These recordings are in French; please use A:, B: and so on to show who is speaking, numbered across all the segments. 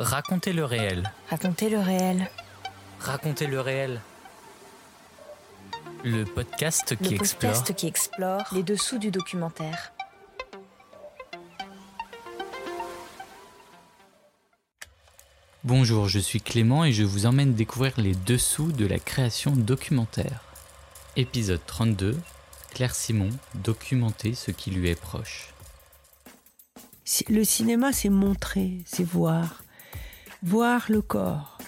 A: Racontez le réel.
B: Racontez le réel.
A: Racontez le réel. Le podcast qui
B: le
A: explore.
B: podcast qui explore les dessous du documentaire.
A: Bonjour, je suis Clément et je vous emmène découvrir les dessous de la création documentaire. Épisode 32. Claire Simon, documenter ce qui lui est proche.
C: Le cinéma, c'est montrer, c'est voir. Voir le corps,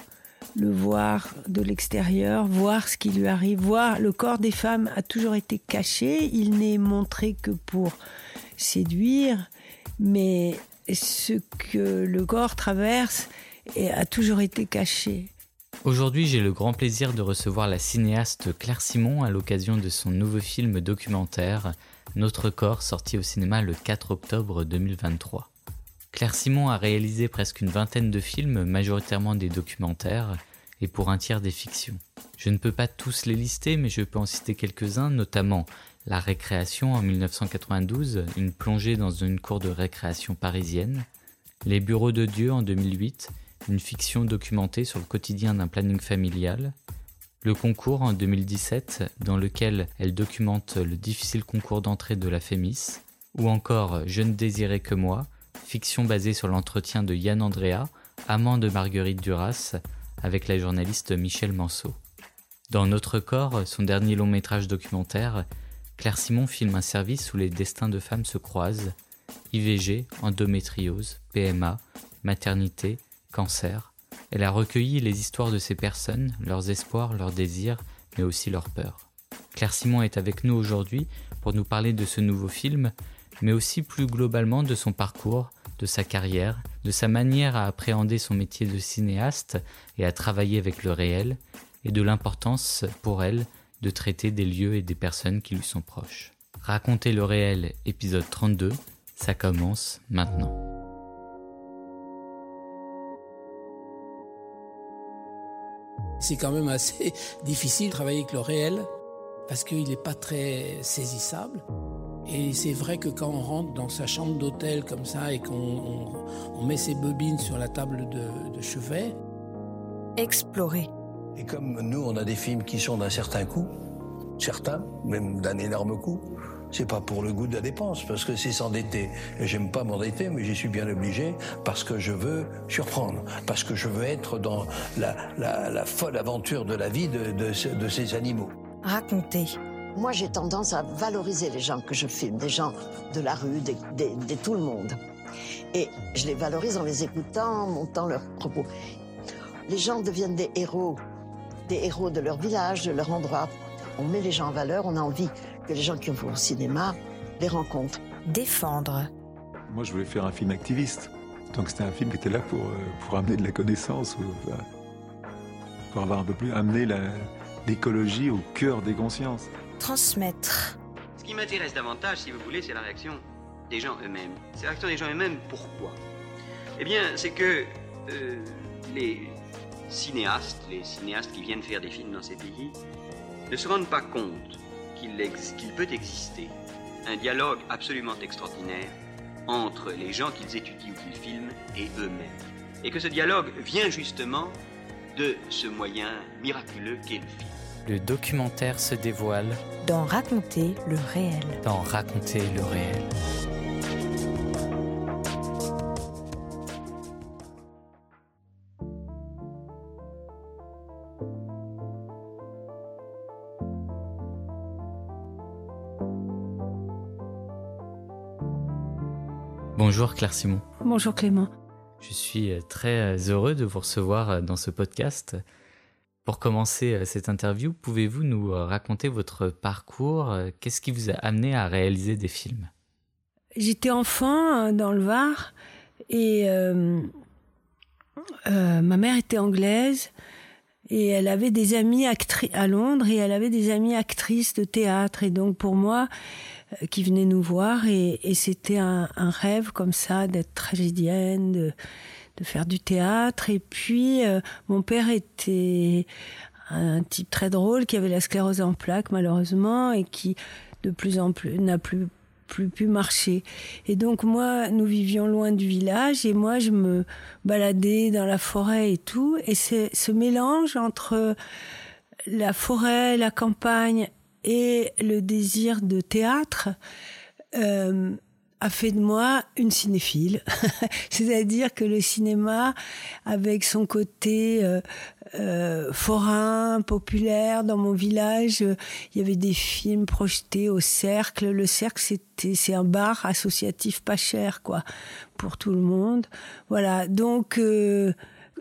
C: le voir de l'extérieur, voir ce qui lui arrive, voir le corps des femmes a toujours été caché, il n'est montré que pour séduire, mais ce que le corps traverse a toujours été caché.
A: Aujourd'hui, j'ai le grand plaisir de recevoir la cinéaste Claire Simon à l'occasion de son nouveau film documentaire Notre corps sorti au cinéma le 4 octobre 2023. Claire Simon a réalisé presque une vingtaine de films, majoritairement des documentaires, et pour un tiers des fictions. Je ne peux pas tous les lister, mais je peux en citer quelques-uns, notamment La Récréation en 1992, une plongée dans une cour de récréation parisienne, Les Bureaux de Dieu en 2008, une fiction documentée sur le quotidien d'un planning familial, le concours en 2017, dans lequel elle documente le difficile concours d'entrée de la Fémis, ou encore Je ne désirais que moi, fiction basée sur l'entretien de Yann Andrea, amant de Marguerite Duras, avec la journaliste Michel Manceau. Dans Notre corps, son dernier long métrage documentaire, Claire Simon filme un service où les destins de femmes se croisent, IVG, endométriose, PMA, maternité, cancer. Elle a recueilli les histoires de ces personnes, leurs espoirs, leurs désirs, mais aussi leurs peurs. Claire Simon est avec nous aujourd'hui pour nous parler de ce nouveau film, mais aussi plus globalement de son parcours, de sa carrière, de sa manière à appréhender son métier de cinéaste et à travailler avec le réel, et de l'importance pour elle de traiter des lieux et des personnes qui lui sont proches. Raconter le réel, épisode 32, ça commence maintenant.
D: C'est quand même assez difficile de travailler avec le réel parce qu'il n'est pas très saisissable. Et c'est vrai que quand on rentre dans sa chambre d'hôtel comme ça et qu'on on, met ses bobines sur la table de, de chevet.
B: Explorer.
E: Et comme nous, on a des films qui sont d'un certain coût, certains, même d'un énorme coût, c'est pas pour le goût de la dépense, parce que c'est s'endetter. Et j'aime pas m'endetter, mais j'y suis bien obligé, parce que je veux surprendre, parce que je veux être dans la, la, la folle aventure de la vie de, de, de ces animaux.
B: Raconter.
F: Moi, j'ai tendance à valoriser les gens que je filme, des gens de la rue, de, de, de tout le monde. Et je les valorise en les écoutant, en montant leurs propos. Les gens deviennent des héros, des héros de leur village, de leur endroit. On met les gens en valeur, on a envie que les gens qui vont au cinéma les rencontrent.
B: Défendre.
G: Moi, je voulais faire un film activiste. Donc c'était un film qui était là pour, pour amener de la connaissance, ou, pour avoir un peu plus, amener l'écologie au cœur des consciences.
B: Transmettre.
H: Ce qui m'intéresse davantage, si vous voulez, c'est la réaction des gens eux-mêmes. C'est la réaction des gens eux-mêmes. Pourquoi? Eh bien, c'est que euh, les cinéastes, les cinéastes qui viennent faire des films dans ces pays, ne se rendent pas compte qu'il qu peut exister un dialogue absolument extraordinaire entre les gens qu'ils étudient ou qu'ils filment et eux-mêmes. Et que ce dialogue vient justement de ce moyen miraculeux qu'est le film.
A: Le documentaire se dévoile
B: dans Raconter le réel.
A: Dans Raconter le réel. Bonjour Claire Simon.
C: Bonjour Clément.
A: Je suis très heureux de vous recevoir dans ce podcast. Pour commencer cette interview, pouvez-vous nous raconter votre parcours? Qu'est-ce qui vous a amené à réaliser des films?
C: J'étais enfant dans le Var et euh, euh, ma mère était anglaise et elle avait des actrices à Londres et elle avait des amies actrices de théâtre et donc pour moi euh, qui venaient nous voir et, c'était un, rêve comme ça d'être tragédienne de faire du théâtre. Et puis, euh, mon père était un type très drôle qui avait la sclérose en plaques, malheureusement, et qui, de plus en plus, n'a plus plus pu marcher. Et donc moi, nous vivions loin du village et moi, je me baladais dans la forêt et tout. Et c'est ce mélange entre la forêt, la campagne et le désir de théâtre euh, a fait de moi une cinéphile. C'est-à-dire que le cinéma, avec son côté euh, euh, forain, populaire, dans mon village, il y avait des films projetés au Cercle. Le Cercle, c'était c'est un bar associatif pas cher, quoi, pour tout le monde. Voilà. Donc euh,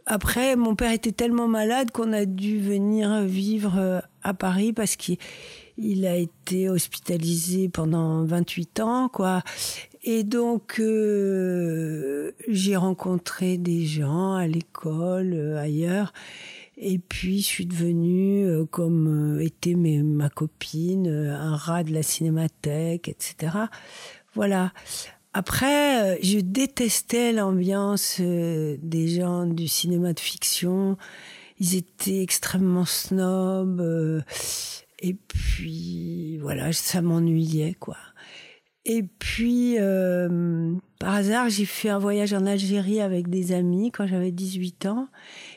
C: après, mon père était tellement malade qu'on a dû venir vivre à Paris parce qu'il il a été hospitalisé pendant 28 ans, quoi. Et donc, euh, j'ai rencontré des gens à l'école, euh, ailleurs. Et puis, je suis devenue, euh, comme euh, était mes, ma copine, un rat de la cinémathèque, etc. Voilà. Après, je détestais l'ambiance des gens du cinéma de fiction. Ils étaient extrêmement snobs. et puis, voilà, ça m'ennuyait, quoi. Et puis, euh, par hasard, j'ai fait un voyage en Algérie avec des amis quand j'avais 18 ans.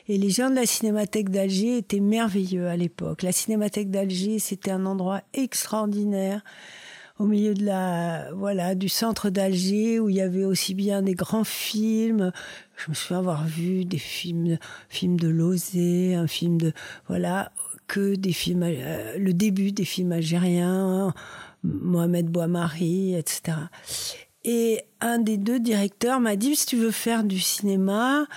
C: Et les gens de la Cinémathèque d'Alger étaient merveilleux à l'époque. La Cinémathèque d'Alger, c'était un endroit extraordinaire au milieu de la voilà du centre d'Alger où il y avait aussi bien des grands films. Je me souviens avoir vu des films films de Lozé, un film de voilà que des films euh, le début des films algériens, Mohamed Bouamari, etc. Et un des deux directeurs m'a dit si tu veux faire du cinéma,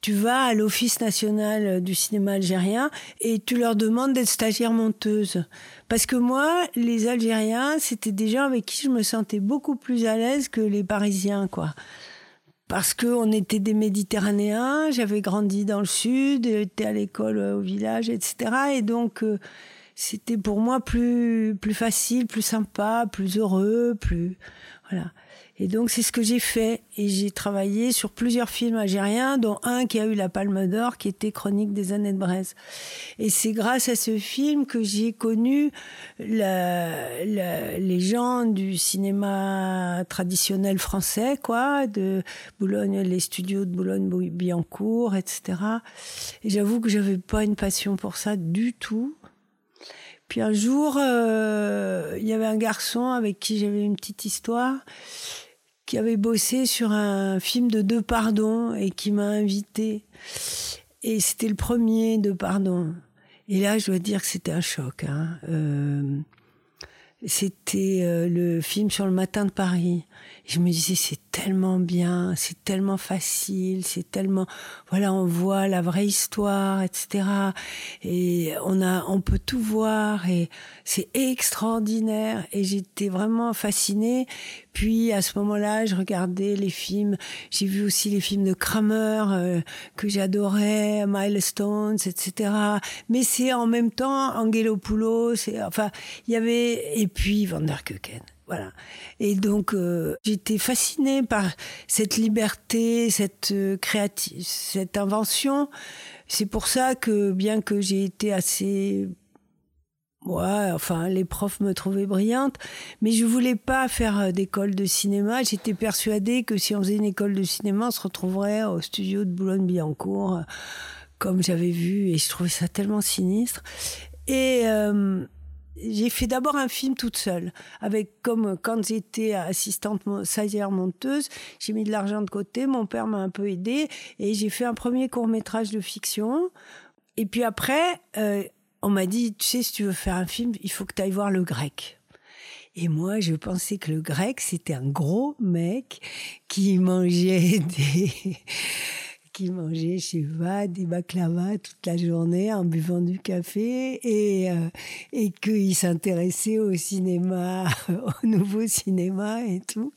C: tu vas à l'Office national du cinéma algérien et tu leur demandes d'être stagiaire monteuse. Parce que moi, les Algériens, c'était des gens avec qui je me sentais beaucoup plus à l'aise que les Parisiens, quoi. Parce qu'on était des Méditerranéens, j'avais grandi dans le sud, j'étais à l'école euh, au village, etc. Et donc, euh, c'était pour moi plus, plus facile, plus sympa, plus heureux, plus. Voilà. Et donc, c'est ce que j'ai fait. Et j'ai travaillé sur plusieurs films algériens, dont un qui a eu la Palme d'Or, qui était Chronique des années de Braise. Et c'est grâce à ce film que j'ai connu la, la, les gens du cinéma traditionnel français, quoi, de Boulogne, les studios de Boulogne-Billancourt, etc. Et j'avoue que j'avais pas une passion pour ça du tout. Puis un jour, euh, il y avait un garçon avec qui j'avais une petite histoire qui avait bossé sur un film de Deux Pardons et qui m'a invité. Et c'était le premier de Pardon. Et là, je dois dire que c'était un choc. Hein. Euh, c'était euh, le film sur le matin de Paris. Et je me disais, c'est tellement bien, c'est tellement facile, c'est tellement, voilà, on voit la vraie histoire, etc. Et on a, on peut tout voir et c'est extraordinaire. Et j'étais vraiment fascinée. Puis à ce moment-là, je regardais les films. J'ai vu aussi les films de Kramer euh, que j'adorais, Milestones, etc. Mais c'est en même temps Angelopoulos. Enfin, il y avait et puis Van der Keuken. Et donc, euh, j'étais fascinée par cette liberté, cette euh, créative, cette invention. C'est pour ça que, bien que j'ai été assez Ouais, enfin, les profs me trouvaient brillante, mais je voulais pas faire euh, d'école de cinéma. J'étais persuadée que si on faisait une école de cinéma, on se retrouverait au studio de Boulogne-Billancourt, comme j'avais vu, et je trouvais ça tellement sinistre. Et j'ai fait d'abord un film toute seule, avec comme quand j'étais assistante stagiaire monteuse, j'ai mis de l'argent de côté, mon père m'a un peu aidé, et j'ai fait un premier court métrage de fiction. Et puis après. Euh, on m'a dit, tu sais, si tu veux faire un film, il faut que tu ailles voir le grec. Et moi, je pensais que le grec, c'était un gros mec qui mangeait des, qui mangeait, je sais pas, des baklava toute la journée en buvant du café et, euh, et qu'il s'intéressait au cinéma, au nouveau cinéma et tout,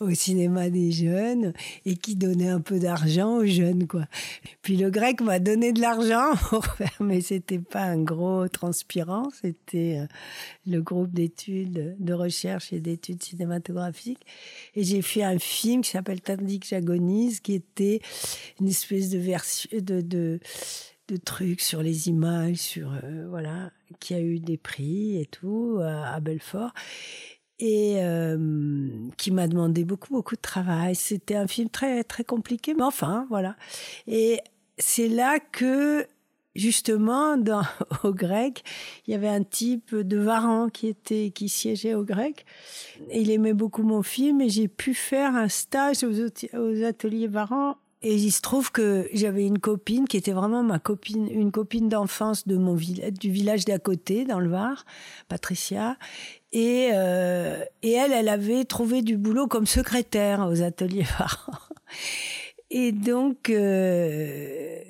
C: au cinéma des jeunes et qui donnait un peu d'argent aux jeunes, quoi. Puis le grec m'a donné de l'argent pour faire, mais c'était pas un gros transpirant, c'était euh, le groupe d'études, de recherche et d'études cinématographiques. Et j'ai fait un film qui s'appelle Tandis que j'agonise, qui était une espèce de version de, de, trucs sur les images, sur euh, voilà, qui a eu des prix et tout à, à Belfort. et euh, qui m'a demandé beaucoup beaucoup de travail. C'était un film très très compliqué, mais enfin voilà. Et c'est là que justement dans au grec, il y avait un type de Varan qui était qui siégeait au grec. Il aimait beaucoup mon film et j'ai pu faire un stage aux, aux ateliers Varan et il se trouve que j'avais une copine qui était vraiment ma copine, une copine d'enfance de mon village, du village d'à côté, dans le Var, Patricia. Et, euh, et elle, elle avait trouvé du boulot comme secrétaire aux ateliers Var. Et donc, euh,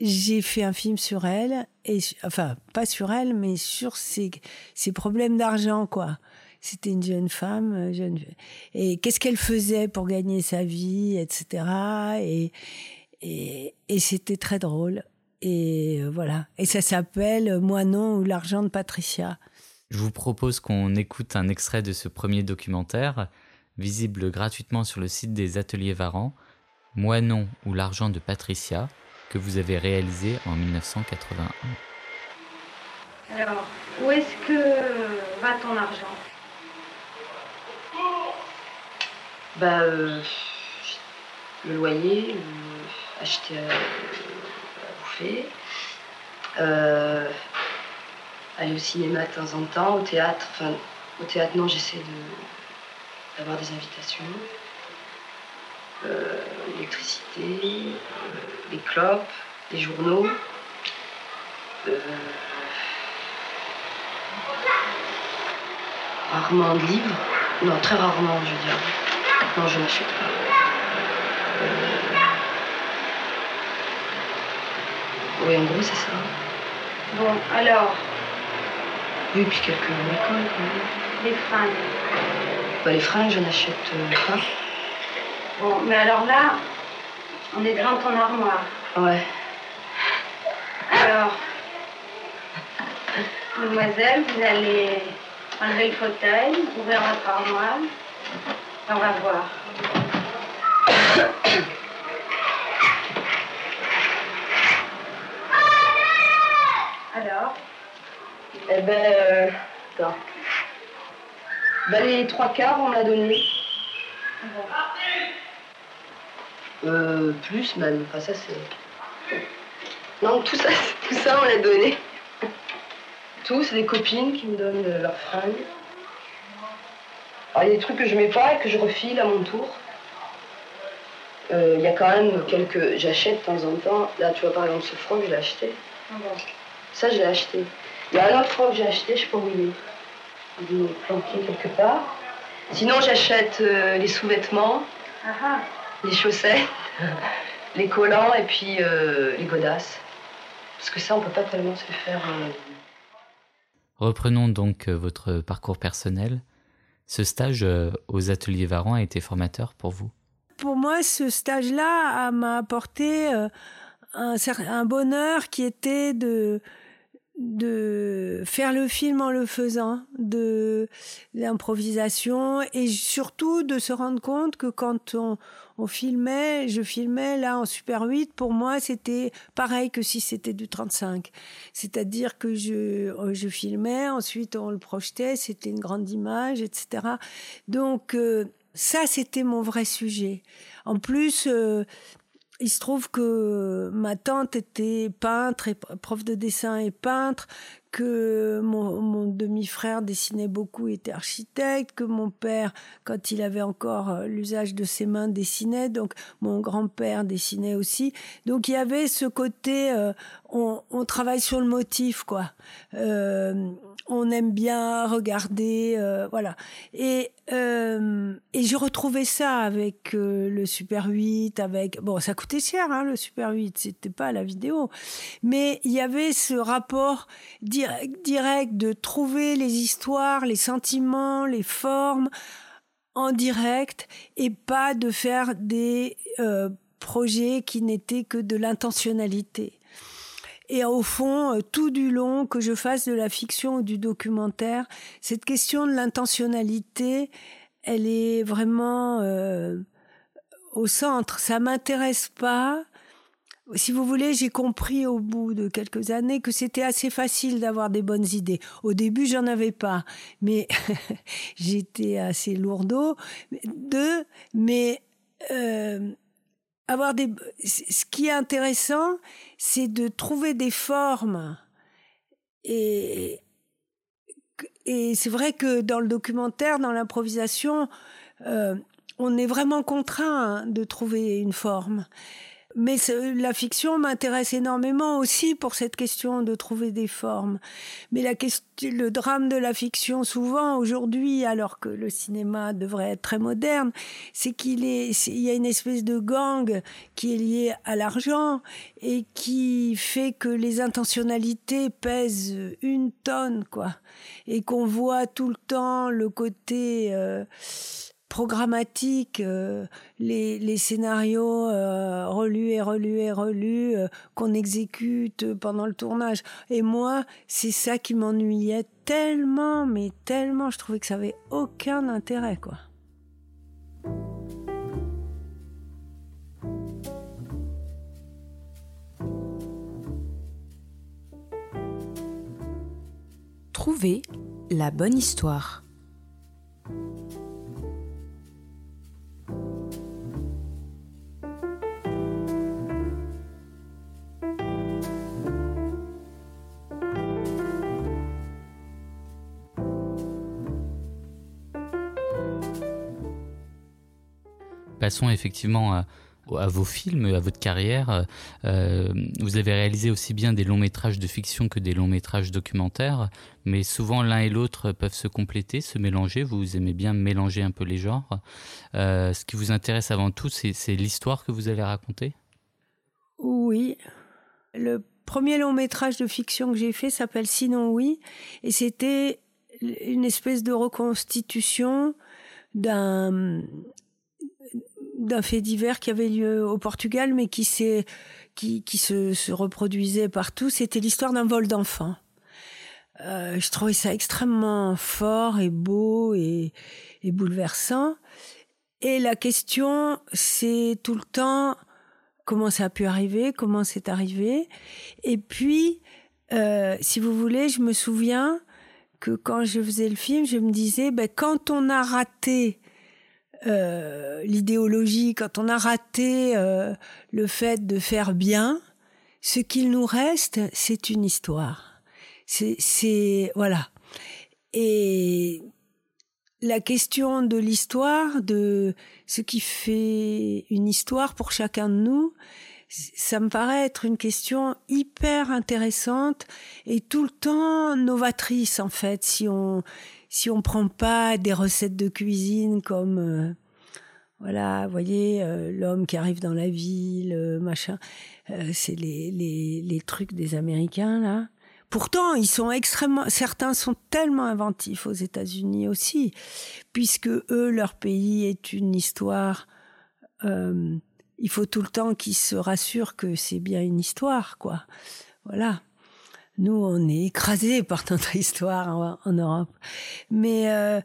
C: j'ai fait un film sur elle, et enfin pas sur elle, mais sur ses, ses problèmes d'argent, quoi. C'était une jeune femme, euh, jeune et qu'est-ce qu'elle faisait pour gagner sa vie, etc. Et et, et c'était très drôle. Et euh, voilà. Et ça s'appelle Moi non ou l'argent de Patricia.
A: Je vous propose qu'on écoute un extrait de ce premier documentaire, visible gratuitement sur le site des Ateliers Varan, Moi non ou l'argent de Patricia, que vous avez réalisé en 1981.
I: Alors, où est-ce que va ton argent?
J: Bah, euh, le loyer, le- acheter à, à bouffer, euh, aller au cinéma de temps en temps, au théâtre. Enfin, au théâtre, non, j'essaie d'avoir des invitations. Euh, L'électricité, euh, les clopes, les journaux. euh, rarement de livres. Non, très rarement, je veux dire. Non, je n'achète pas. Euh, Oui, en gros, c'est ça.
I: Bon, alors,
J: Oui, puis quelques écoles, quand même.
I: les fringues.
J: Bah, les fringues, je n'achète euh, pas.
I: Bon, mais alors là, on est devant ton armoire.
J: Ouais.
I: Alors, mademoiselle, vous allez enlever le fauteuil, ouvrir votre armoire, on va voir. Alors,
J: Eh ben, euh, attends. Bah, les trois quarts, on l'a donné.
I: bon.
J: Euh, plus même. Enfin, ça, c'est. Non, tout ça, tout ça, on l'a donné. Tout, c'est des copines qui me donnent leurs fringues. Alors, il y a des trucs que je mets pas et que je refile à mon tour. Euh, Il y a quand même quelques. J'achète de temps en temps. Là, tu vois, par exemple, ce froc, je l'ai acheté.
I: bon.
J: Ça, je l'ai acheté. Il y a un autre froc que j'ai acheté, je sais pas où il est. Il est planqué quelque part. Sinon, j'achète euh, les sous-vêtements,
I: Ah ah,
J: les chaussettes, les collants et puis euh, les godasses. Parce que ça, on peut pas tellement se le faire. euh,
A: Reprenons donc votre parcours personnel. Ce stage euh, aux ateliers Varan a été formateur pour vous?
C: Pour moi, ce stage-là a- m'a apporté euh, un, un bonheur qui était de de faire le film en le faisant, de l'improvisation et surtout de se rendre compte que quand on, on filmait, je filmais là en Super 8, pour moi c'était pareil que si c'était du 35. C'est-à-dire que je, je filmais, ensuite on le projetait, c'était une grande image, etc. Donc euh, ça c'était mon vrai sujet. En plus, euh, il se trouve que ma tante était peintre et prof de dessin et peintre, que mon, mon demi-frère dessinait beaucoup, était architecte, que mon père, quand il avait encore euh, l'usage de ses mains, dessinait, donc mon grand-père dessinait aussi. Donc il y avait ce côté, euh, on, travaille sur le motif, quoi. Euh, on aime bien regarder, voilà. Et, et je retrouvais ça avec le Super 8, avec bon, ça coûtait cher, hein, le Super 8, c'était pas la vidéo, mais il y avait ce rapport direct, direct de les histoires, les sentiments, les formes en direct et pas de faire des euh, projets qui n'étaient que de l'intentionnalité. Et au fond, euh, tout du long, que je fasse de la fiction ou du documentaire, cette question de l'intentionnalité, elle est vraiment euh, au centre. Ça m'intéresse pas. Si vous voulez, j'ai compris au bout de quelques années que c'était assez facile d'avoir des bonnes idées. Au début, j'en avais pas, mais j'étais assez lourdeau. Deux, mais euh, avoir des. Ce qui est intéressant, c'est de trouver des formes. Et, et c'est vrai que dans le documentaire, dans l'improvisation, euh, on est vraiment contraint de trouver une forme. Mais la fiction m'intéresse énormément aussi pour cette question de trouver des formes. Mais le drame de la fiction, souvent aujourd'hui, alors que le cinéma devrait être très moderne, c'est qu'il y a une espèce de gang qui est lié à l'argent et qui fait que les intentionnalités pèsent une tonne, quoi, et qu'on voit tout le temps le côté euh, programmatique, euh, les, scénarios euh, relus et relus et relus euh, qu'on exécute pendant le tournage. Et moi, c'est ça qui m'ennuyait tellement, mais tellement, je trouvais que ça avait aucun intérêt, quoi.
B: Trouver la bonne histoire.
A: Effectivement à, vos films, à votre carrière. Euh, vous avez réalisé aussi bien des longs métrages de fiction que des longs métrages documentaires, mais souvent l'un et l'autre peuvent se compléter, se mélanger. Vous aimez bien mélanger un peu les genres. Euh, ce qui vous intéresse avant tout, c'est l'histoire que vous allez raconter?
C: Oui. Le premier long métrage de fiction que j'ai fait s'appelle Sinon oui, et c'était une espèce de reconstitution d'un d'un fait divers qui avait lieu au Portugal, mais qui s'est qui, qui se, se, reproduisait partout. C'était l'histoire d'un vol d'enfants. Euh, je trouvais ça extrêmement fort et beau et, et bouleversant. Et la question, c'est tout le temps comment ça a pu arriver, comment c'est arrivé. Et puis, euh, si vous voulez, je me souviens que quand je faisais le film, je me disais, ben, quand on a raté euh, l'idéologie, quand on a raté euh, le fait de faire bien, ce qu'il nous reste, c'est une histoire. C'est voilà. Et la question de l'histoire, de ce qui fait une histoire pour chacun de nous, ça me paraît être une question hyper intéressante et tout le temps novatrice en fait si on si on prend pas des recettes de cuisine comme euh, voilà, vous voyez, euh, l'homme qui arrive dans la ville, euh, machin, c'est les, les, les trucs des Américains là. Pourtant, ils sont extrêmement, certains sont tellement inventifs aux États-Unis aussi, puisque eux, leur pays est une histoire. il faut tout le temps qu'ils se rassurent que c'est bien une histoire, quoi. Voilà nous, on est écrasés par notre histoire en, Europe. Mais euh,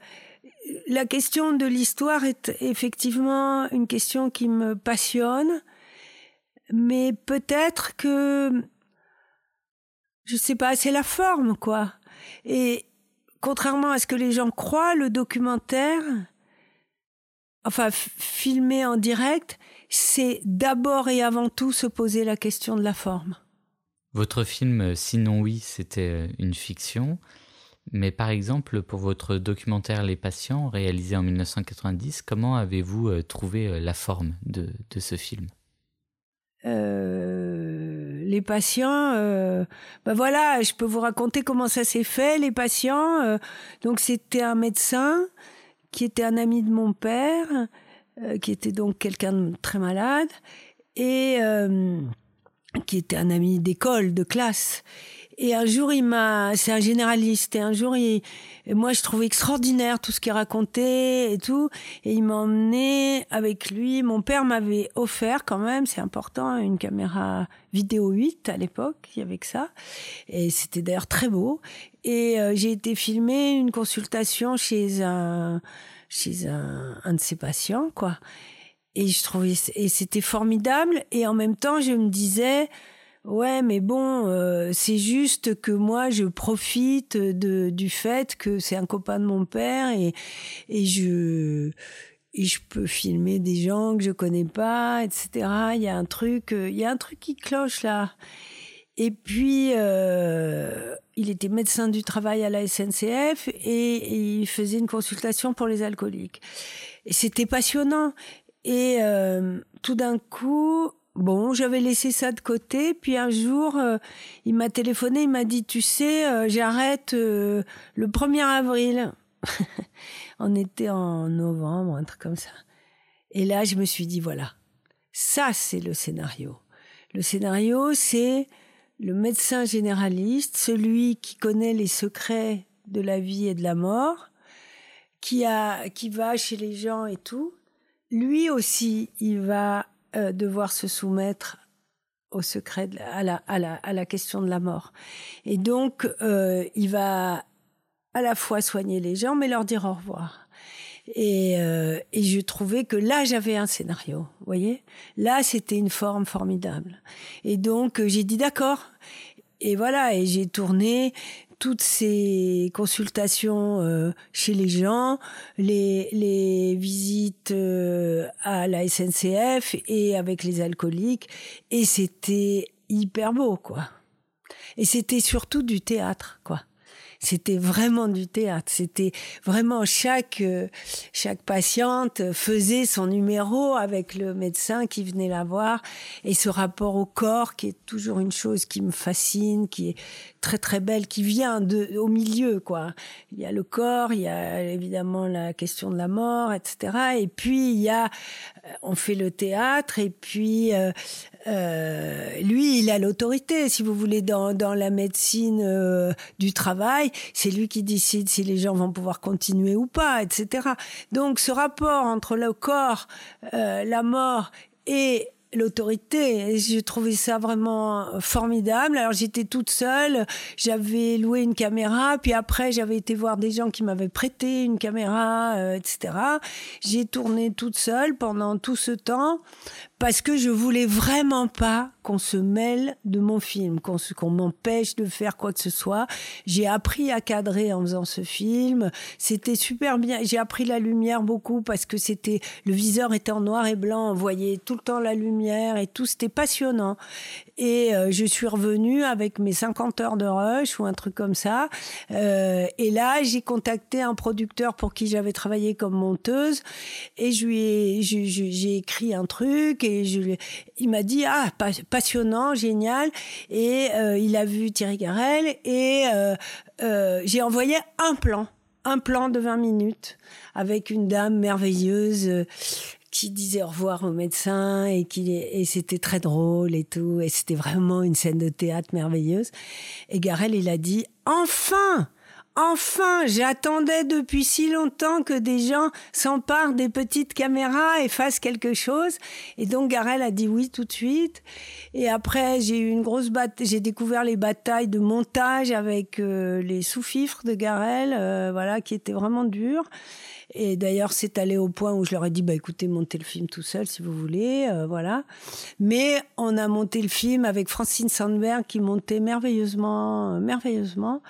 C: la question de l'histoire est effectivement une question qui me passionne, mais peut-être que, je sais pas, c'est la forme, quoi. Et contrairement à ce que les gens croient, le documentaire, enfin, filmé en direct, c'est d'abord et avant tout se poser la question de la forme.
A: Votre film euh, Sinon oui, c'était euh, une fiction. Mais par exemple, pour votre documentaire Les patients, réalisé en 1990, comment avez-vous euh, trouvé la forme de, ce film?
C: Les patients, ben voilà, je peux vous raconter comment ça s'est fait. Les patients, donc c'était un médecin qui était un ami de mon père, qui était donc quelqu'un de très malade, et qui était un ami d'école, de classe. Et un jour, il m'a, c'est un généraliste, et un jour, il, moi, je trouvais extraordinaire tout ce qu'il racontait et tout. Et il m'a emmené avec lui. Mon père m'avait offert quand même, c'est important, une caméra vidéo 8 à l'époque, il y avait que ça. Et c'était d'ailleurs très beau. Et euh, j'ai été filmer une consultation chez un, chez un, un de ses patients, quoi. Et je trouvais, et c'était formidable. Et en même temps, je me disais, ouais, mais bon, euh, c'est juste que moi, je profite de, du fait que c'est un copain de mon père et, et je, et je peux filmer des gens que je connais pas, etc. Il y a un truc, euh, il y a un truc qui cloche là. Et puis, euh, il était médecin du travail à la SNCF et, il faisait une consultation pour les alcooliques. Et c'était passionnant. Et euh, tout d'un coup, bon, j'avais laissé ça de côté. Puis un jour, euh, il m'a téléphoné, il m'a dit, tu sais, euh, j'arrête le 1er avril. On était en novembre, un truc comme ça. Et là, je me suis dit, voilà, ça c'est le scénario. Le scénario, c'est le médecin généraliste, celui qui connaît les secrets de la vie et de la mort, qui a, qui va chez les gens et tout, lui aussi, il va euh, devoir se soumettre au secret, à, la, à, la, à la question de la mort. Et donc, euh, il va à la fois soigner les gens, mais leur dire au revoir. Et, euh, et je trouvais que là, j'avais un scénario, vous voyez? Là, c'était une forme formidable. Et donc, j'ai dit d'accord. Et voilà, et j'ai tourné toutes ces consultations euh, chez les gens, les, les visites euh, à la SNCF et avec les alcooliques. Et c'était hyper beau, quoi. Et c'était surtout du théâtre, quoi. C'était vraiment du théâtre. C'était vraiment chaque euh, chaque patiente faisait son numéro avec le médecin qui venait la voir et ce rapport au corps qui est toujours une chose qui me fascine, qui est très très belle, qui vient de au milieu quoi. Il y a le corps, il y a évidemment la question de la mort, etc. Et puis il y a on fait le théâtre et puis euh, euh, lui, il a l'autorité, si vous voulez, dans, dans la médecine euh, du travail. C'est lui qui décide si les gens vont pouvoir continuer ou pas, etc. Donc, ce rapport entre le corps, euh, la mort et l'autorité. J'ai trouvé ça vraiment formidable. Alors j'étais toute seule, j'avais loué une caméra, puis après j'avais été voir des gens qui m'avaient prêté une caméra, euh, etc. J'ai tourné toute seule pendant tout ce temps parce que je voulais vraiment pas qu'on se mêle de mon film, qu'on m'empêche de faire quoi que ce soit. J'ai appris à cadrer en faisant ce film. C'était super bien. J'ai appris la lumière beaucoup parce que c'était le viseur était en noir et blanc, on voyait tout le temps la lumière et tout. C'était passionnant. Et euh, je suis revenue avec mes 50 heures de rush ou un truc comme ça. Euh, et là, j'ai contacté un producteur pour qui j'avais travaillé comme monteuse et j'ai écrit un truc je, il m'a dit ah passionnant, génial. Et euh, il a vu Thierry Garel et euh, euh, j'ai envoyé un plan, un plan de 20 minutes avec une dame merveilleuse qui disait au revoir au médecin et qui et c'était très drôle et tout. Et c'était vraiment une scène de théâtre merveilleuse. Et Garel il a dit enfin Enfin, j'attendais depuis si longtemps que des gens s'emparent des petites caméras et fassent quelque chose. Et donc Garel a dit oui tout de suite. Et après, j'ai eu une grosse bataille. J'ai découvert les batailles de montage avec euh, les sous-fifres de Garel, euh, voilà, qui étaient vraiment dures. Et d'ailleurs, c'est allé au point où je leur ai dit, bah écoutez, montez le film tout seul si vous voulez, euh, voilà. Mais on a monté le film avec Francine Sandberg qui montait merveilleusement, merveilleusement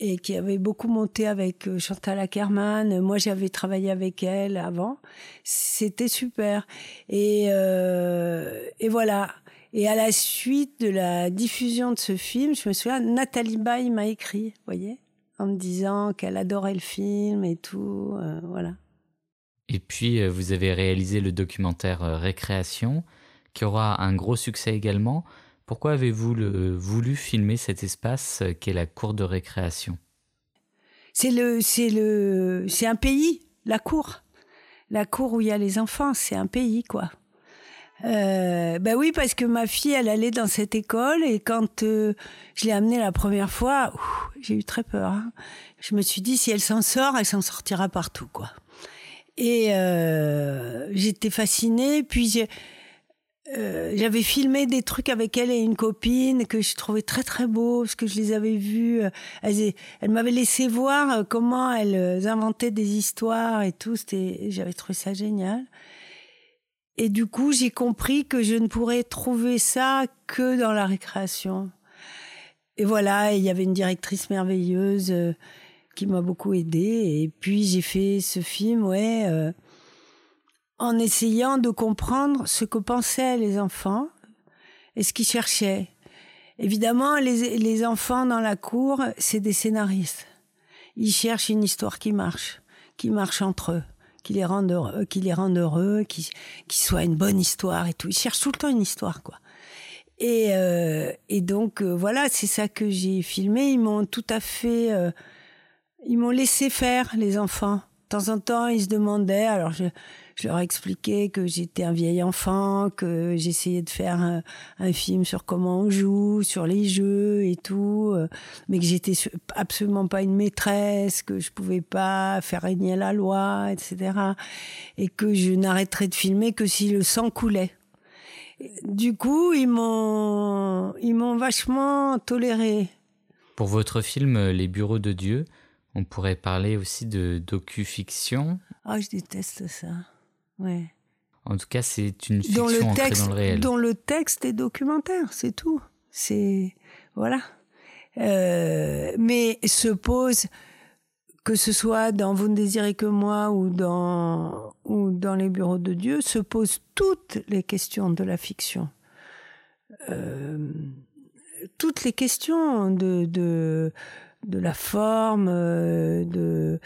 C: et qui avait beaucoup monté avec euh, Chantal Ackerman. Moi, j'avais travaillé avec elle avant. C'était super. Et, euh, et voilà. Et à la suite de la diffusion de ce film, je me souviens, Nathalie Baye m'a écrit, vous voyez, en me disant qu'elle adorait le film et tout, euh, voilà.
A: Et puis, vous avez réalisé le documentaire Récréation, qui aura un gros succès également. Pourquoi avez-vous voulu filmer cet espace qu'est la cour de récréation?
C: C'est le, c'est le, c'est un pays, la cour, la cour où il y a les enfants, c'est un pays quoi. Euh, ben oui, parce que ma fille, elle allait dans cette école et quand euh, je l'ai amenée la première fois, j'ai eu très peur. Hein. Je me suis dit, si elle s'en sort, elle s'en sortira partout, quoi. Et euh, j'étais fascinée. Puis euh, j'avais filmé des trucs avec elle et une copine que je trouvais très très beau parce que je les avais vus. Euh, elles, elles m'avaient laissé voir euh, comment elles inventaient des histoires et tout. C'était, j'avais trouvé ça génial. Et du coup, j'ai compris que je ne pourrais trouver ça que dans la récréation. Et voilà, il y avait une directrice merveilleuse qui m'a beaucoup aidée. Et puis j'ai fait ce film, ouais, euh, en essayant de comprendre ce que pensaient les enfants et ce qu'ils cherchaient. Évidemment, les, les enfants dans la cour, c'est des scénaristes. Ils cherchent une histoire qui marche, qui marche entre eux qui les rende heureux, qui les rende heureux, qui, qui soit une bonne histoire et tout. Ils cherchent tout le temps une histoire, quoi. Et, euh, et donc euh, voilà, c'est ça que j'ai filmé. Ils m'ont tout à fait, euh, ils m'ont laissé faire les enfants. De temps en temps, ils se demandaient. Alors je, je leur expliquais que j'étais un vieil enfant, que j'essayais de faire un, un, film sur comment on joue, sur les jeux et tout, euh, mais que j'étais absolument pas une maîtresse, que je pouvais pas faire régner la loi, etc. Et que je n'arrêterais de filmer que si le sang coulait. Du coup, ils m'ont, ils m'ont vachement toléré.
A: Pour votre film Les Bureaux de Dieu, on pourrait parler aussi de docu-fiction.
C: Ah, je déteste ça. Ouais.
A: En tout cas, c'est une fiction dont le texte, dans le réel.
C: Dont le texte est documentaire, c'est tout. C'est voilà. Euh, mais se pose que ce soit dans Vous ne désirez que moi ou dans ou dans les bureaux de Dieu, se posent toutes les questions de la fiction. Euh, toutes les questions de de de la forme, euh, de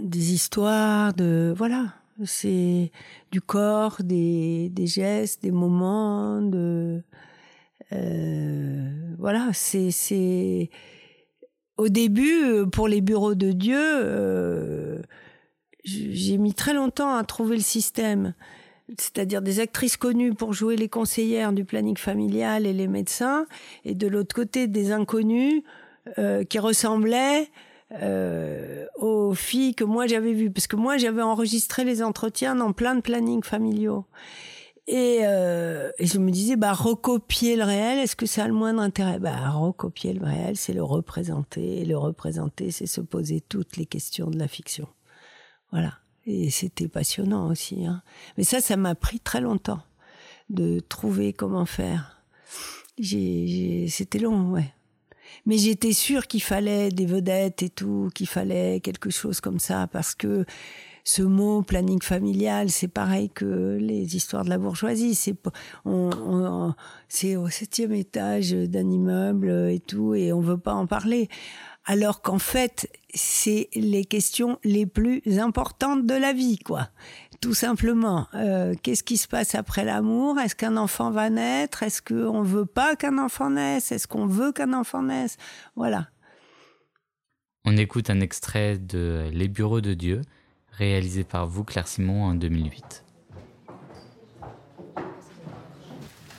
C: des histoires, de voilà, c'est du corps, des, des gestes, des moments, de euh, voilà, c'est c'est au début pour les bureaux de Dieu, euh, j'ai mis très longtemps à trouver le système. C'est-à-dire des actrices connues pour jouer les conseillères du planning familial et les médecins, et de l'autre côté des inconnus euh, qui ressemblaient euh, aux filles que moi j'avais vues, parce que moi j'avais enregistré les entretiens dans plein de plannings familiaux. Et, euh, je me disais, bah, recopier le réel, est-ce que ça a le moindre intérêt? Bah, recopier le réel, c'est le représenter. Et le représenter, c'est se poser toutes les questions de la fiction. Voilà. Et c'était passionnant aussi. Hein. Mais ça, ça m'a pris très longtemps de trouver comment faire. C'était long, ouais. Mais j'étais sûre qu'il fallait des vedettes et tout, qu'il fallait quelque chose comme ça, parce que ce mot planning familial, c'est pareil que les histoires de la bourgeoisie. C'est au septième étage d'un immeuble et tout, et on veut pas en parler. Alors qu'en fait, c'est les questions les plus importantes de la vie, quoi. Tout simplement, euh, qu'est-ce qui se passe après l'amour? Est-ce qu'un enfant va naître? Est-ce qu'on veut pas qu'un enfant naisse? Est-ce qu'on veut qu'un enfant naisse? Voilà.
A: On écoute un extrait de Les Bureaux de Dieu, réalisé par vous, Claire Simon, en 2008.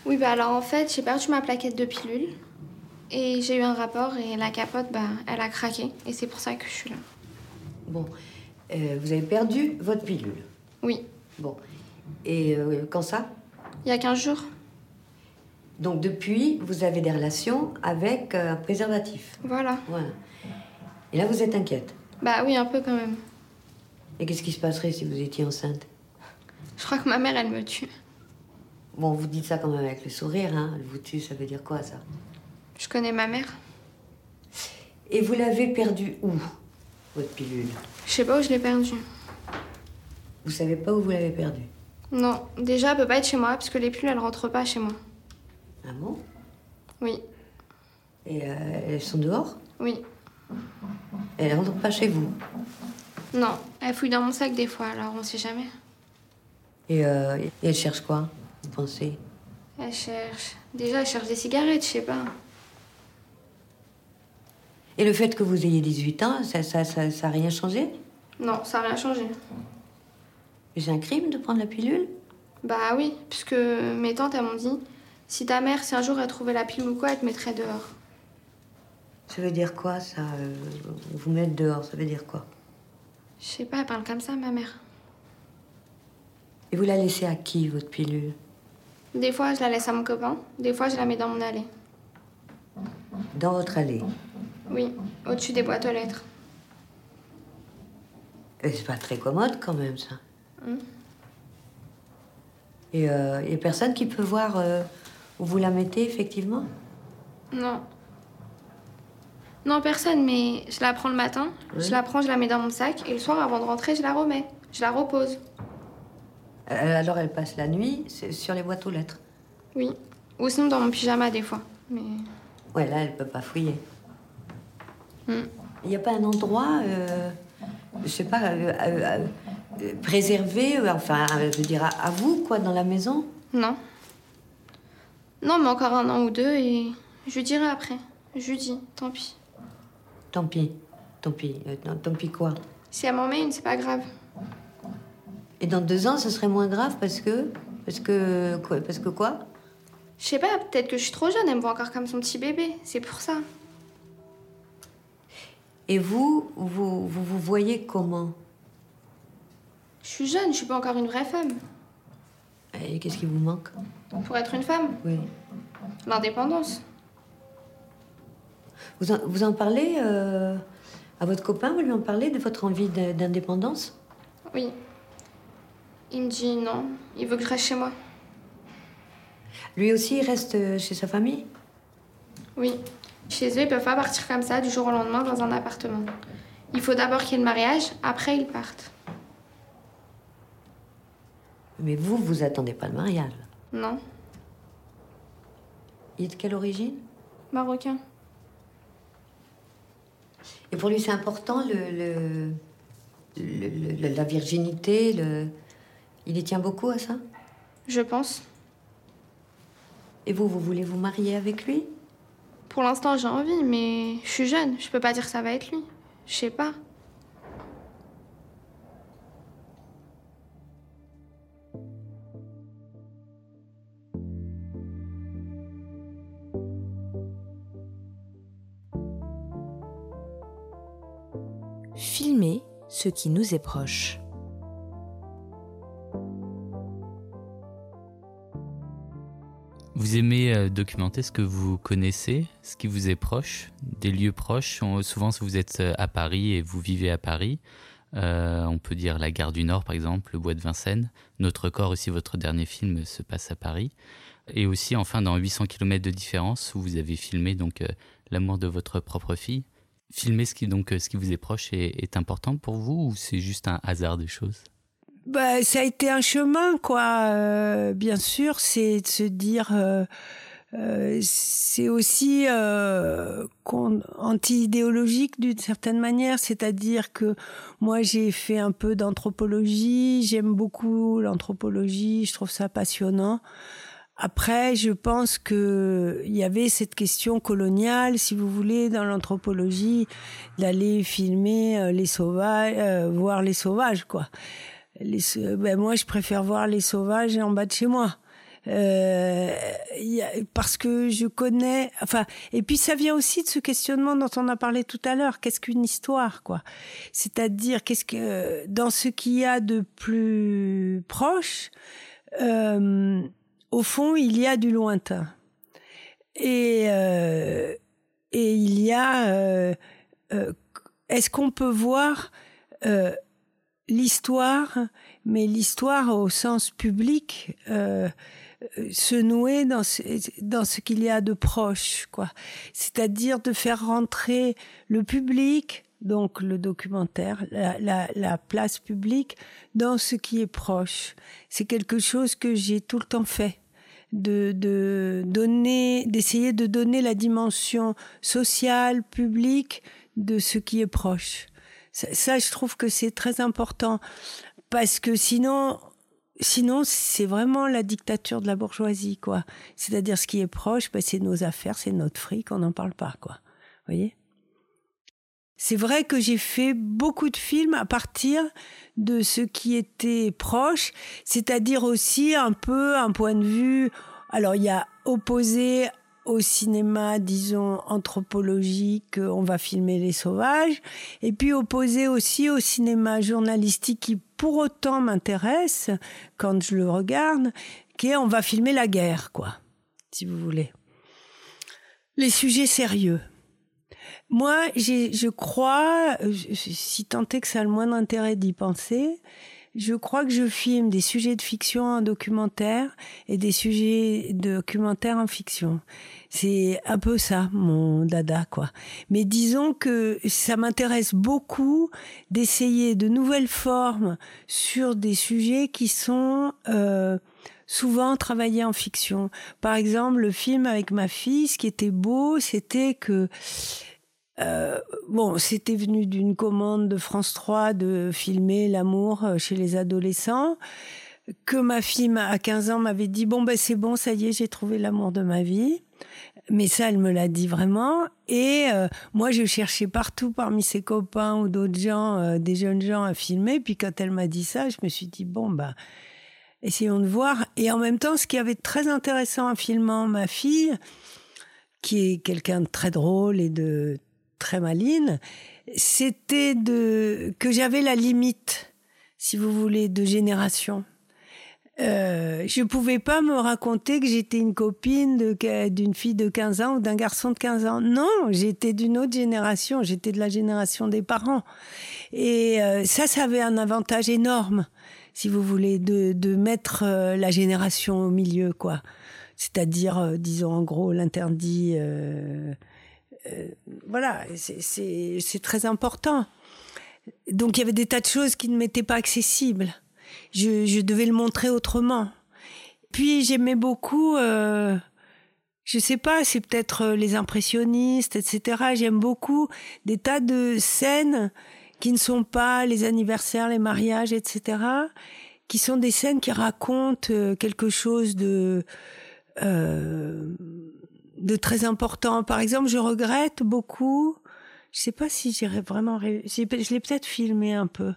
K: Oui, bah alors en fait, j'ai perdu ma plaquette de pilule et j'ai eu un rapport et la capote, bah, elle a craqué et c'est pour ça que je suis là.
L: Bon, euh, vous avez perdu votre pilule
K: oui.
L: Bon. Et euh, quand ça?
K: Il y a 15 jours.
L: Donc depuis, vous avez des relations avec euh, un préservatif.
K: Voilà.
L: Voilà. Et là, vous êtes inquiète?
K: Bah oui, un peu quand même.
L: Et qu'est-ce qui se passerait si vous étiez enceinte?
K: Je crois que ma mère, elle me tue.
L: Bon, vous dites ça quand même avec le sourire, hein Elle vous tue, ça veut dire quoi, ça?
K: Je connais ma mère.
L: Et vous l'avez perdue où, votre pilule?
K: Je sais pas où je l'ai perdue.
L: Vous savez pas où vous l'avez perdue
K: Non, déjà, elle peut pas être chez moi parce que les pilules, elles rentrent pas chez moi.
L: Ah bon?
K: Oui.
L: Et euh, elles sont dehors?
K: Oui.
L: elles rentrent pas chez vous?
K: Non, elles fouillent dans mon sac des fois, alors on sait jamais.
L: Et, euh, et elles cherchent quoi, vous pensez?
K: Elles cherchent. Déjà, elles cherchent des cigarettes, je sais pas.
L: Et le fait que vous ayez 18 ans, ça, ça, ça, ça a rien changé?
K: Non, ça a rien changé.
L: C'est un crime de prendre la pilule?
K: Bah oui, puisque mes tantes, elles m'ont dit si ta mère, si un jour elle trouvait la pilule ou quoi, elle te mettrait dehors.
L: Ça veut dire quoi, ça euh, Vous mettre dehors, ça veut dire quoi?
K: Je sais pas, elle parle comme ça, ma mère.
L: Et vous la laissez à qui, votre pilule?
K: Des fois, je la laisse à mon copain. Des fois, je la mets dans mon allée.
L: Dans votre allée?
K: Oui, au-dessus des boîtes aux lettres.
L: C'est pas très commode, quand même, ça.
K: Hmm.
L: Et il euh, n'y a personne qui peut voir euh, où vous la mettez, effectivement?
K: Non. Non, personne, mais je la prends le matin, je la prends, je la mets dans mon sac, et le soir, avant de rentrer, je la remets. Je la repose.
L: Alors elle passe la nuit sur les boîtes aux lettres
K: Oui. Ou sinon dans mon pyjama, des fois. Mais...
L: Ouais, là, elle peut pas fouiller. Il n'y a pas un endroit, euh, je sais pas, euh, euh, préservé, enfin, je veux dire, à, vous, quoi, dans la maison?
K: Non. Non, mais encore un an ou deux et je dirai après. Je dis, tant pis.
L: Tant pis. Tant pis. tant pis quoi?
K: Si elle m'en met une, c'est pas grave.
L: Et dans deux ans, ce serait moins grave parce que. Parce que. Quoi Parce que quoi?
K: Je sais pas, peut-être que je suis trop jeune, elle me voit encore comme son petit bébé. C'est pour ça.
L: Et vous, vous, vous, vous voyez comment?
K: Je suis jeune, je suis pas encore une vraie femme.
L: Et qu'est-ce qui vous manque?
K: Pour être une femme
L: Oui.
K: L'indépendance.
L: Vous en, vous en parlez euh, à votre copain Vous lui en parlez de votre envie d'indépendance?
K: Oui. Il me dit non, il veut que je reste chez moi.
L: Lui aussi, il reste chez sa famille?
K: Oui. Chez eux, ils peuvent pas partir comme ça du jour au lendemain dans un appartement. Il faut d'abord qu'il y ait le mariage, après ils partent.
L: Mais vous, vous attendez pas le mariage
K: Non.
L: Il est de quelle origine?
K: Marocain.
L: Et pour lui, c'est important le, le, la virginité, le... il y tient beaucoup à ça?
K: Je pense.
L: Et vous, vous voulez vous marier avec lui?
K: Pour l'instant, j'ai envie, mais je suis jeune. Je peux pas dire que ça va être lui. Je sais pas.
B: Ce qui nous est proche.
A: Vous aimez euh, documenter ce que vous connaissez, ce qui vous est proche, des lieux proches? souvent, si vous êtes euh, à Paris et vous vivez à Paris, euh, on peut dire la gare du Nord, par exemple, le bois de Vincennes. Notre corps aussi, votre dernier film se passe à Paris. Et aussi, enfin, dans 800 km de différence, où vous avez filmé donc l'amour de votre propre fille. Filmer ce qui, donc, ce qui vous est proche est, important pour vous ou c'est juste un hasard des choses?
C: Bah, ça a été un chemin. Euh, bien sûr, c'est de se dire. Euh, euh, c'est aussi euh, anti-idéologique d'une certaine manière, c'est-à-dire que moi j'ai fait un peu d'anthropologie, j'aime beaucoup l'anthropologie, je trouve ça passionnant. Après, je pense que il y avait cette question coloniale, si vous voulez, dans l'anthropologie, d'aller filmer les sauvages, voir les sauvages, quoi les, ben moi, je préfère voir les sauvages en bas de chez moi. Euh, parce que je connais, enfin, et puis ça vient aussi de ce questionnement dont on a parlé tout à l'heure. Qu'est-ce qu'une histoire, quoi? C'est-à-dire, qu'est-ce que dans ce qu'il y a de plus proche, euh, au fond, il y a du lointain, et euh, et il y a, euh, euh, est-ce qu'on peut voir l'histoire, mais l'histoire au sens public, se nouer dans ce, dans ce qu'il y a de proche, quoi. C'est-à-dire de faire rentrer le public, donc le documentaire, la, la, la place publique, dans ce qui est proche. C'est quelque chose que j'ai tout le temps fait. De, de donner, d'essayer de donner la dimension sociale, publique de ce qui est proche. Ça, je trouve que c'est très important parce que sinon, sinon c'est vraiment la dictature de la bourgeoisie, quoi. C'est-à-dire ce qui est proche, ben, c'est nos affaires, c'est notre fric, on n'en parle pas, quoi. Vous voyez? C'est vrai que j'ai fait beaucoup de films à partir de ce qui était proche, c'est-à-dire aussi un peu un point de vue. Alors il y a opposé au cinéma, disons, anthropologique, on va filmer les sauvages, et puis opposé aussi au cinéma journalistique qui pour autant m'intéresse quand je le regarde, qui est on va filmer la guerre, quoi, si vous voulez. Les sujets sérieux. Moi, je crois, si tant est que ça a le moindre intérêt d'y penser, je crois que je filme des sujets de fiction en documentaire et des sujets de documentaire en fiction. C'est un peu ça, mon dada, quoi. Mais disons que ça m'intéresse beaucoup d'essayer de nouvelles formes sur des sujets qui sont euh, souvent travaillés en fiction. Par exemple, le film avec ma fille, ce qui était beau, c'était que euh, bon, c'était venu d'une commande de France 3 de filmer l'amour euh, chez les adolescents. Que ma fille à 15 ans m'avait dit bon ben c'est bon, ça y est, j'ai trouvé l'amour de ma vie. Mais ça, elle me l'a dit vraiment. Et euh, moi, je cherchais partout parmi ses copains ou d'autres gens, des jeunes gens à filmer. Puis quand elle m'a dit ça, je me suis dit bon ben essayons de voir. Et en même temps, ce qui avait de très intéressant en filmant ma fille, qui est quelqu'un de très drôle et de très maline, c'était de que j'avais la limite, si vous voulez, de génération. Euh, je pouvais pas me raconter que j'étais une copine d'une fille de 15 ans ou d'un garçon de 15 ans. Non, j'étais d'une autre génération, j'étais de la génération des parents. Et euh, ça, ça avait un avantage énorme, si vous voulez, de, de mettre euh, la génération au milieu, quoi. C'est-à-dire, euh, disons en gros, l'interdit euh, voilà, c'est très important. Donc il y avait des tas de choses qui ne m'étaient pas accessibles. Je, devais le montrer autrement. Puis j'aimais beaucoup, euh, je sais pas, c'est peut-être euh, les impressionnistes, etc. J'aime beaucoup des tas de scènes qui ne sont pas les anniversaires, les mariages, etc. Qui sont des scènes qui racontent euh, quelque chose de de très important. Par exemple, je regrette beaucoup. Je sais pas si j'irais vraiment. Je l'ai peut-être filmé un peu.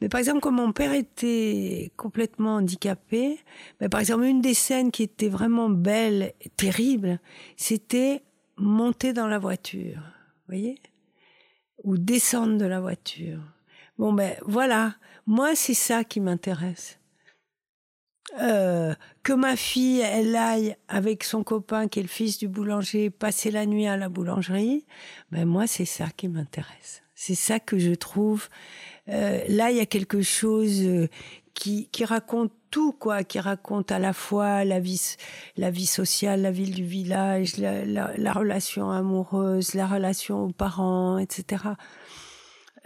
C: Mais par exemple, quand mon père était complètement handicapé, mais par exemple, une des scènes qui était vraiment belle, et terrible, c'était monter dans la voiture. Voyez Ou descendre de la voiture. Bon, ben voilà. Moi, c'est ça qui m'intéresse. Euh, que ma fille, elle aille avec son copain qui est le fils du boulanger passer la nuit à la boulangerie, ben moi c'est ça qui m'intéresse. C'est ça que je trouve. Euh, là, il y a quelque chose euh, qui, qui raconte tout, quoi, qui raconte à la fois la vie, la vie sociale, la ville du village, la, la, la relation amoureuse, la relation aux parents, etc.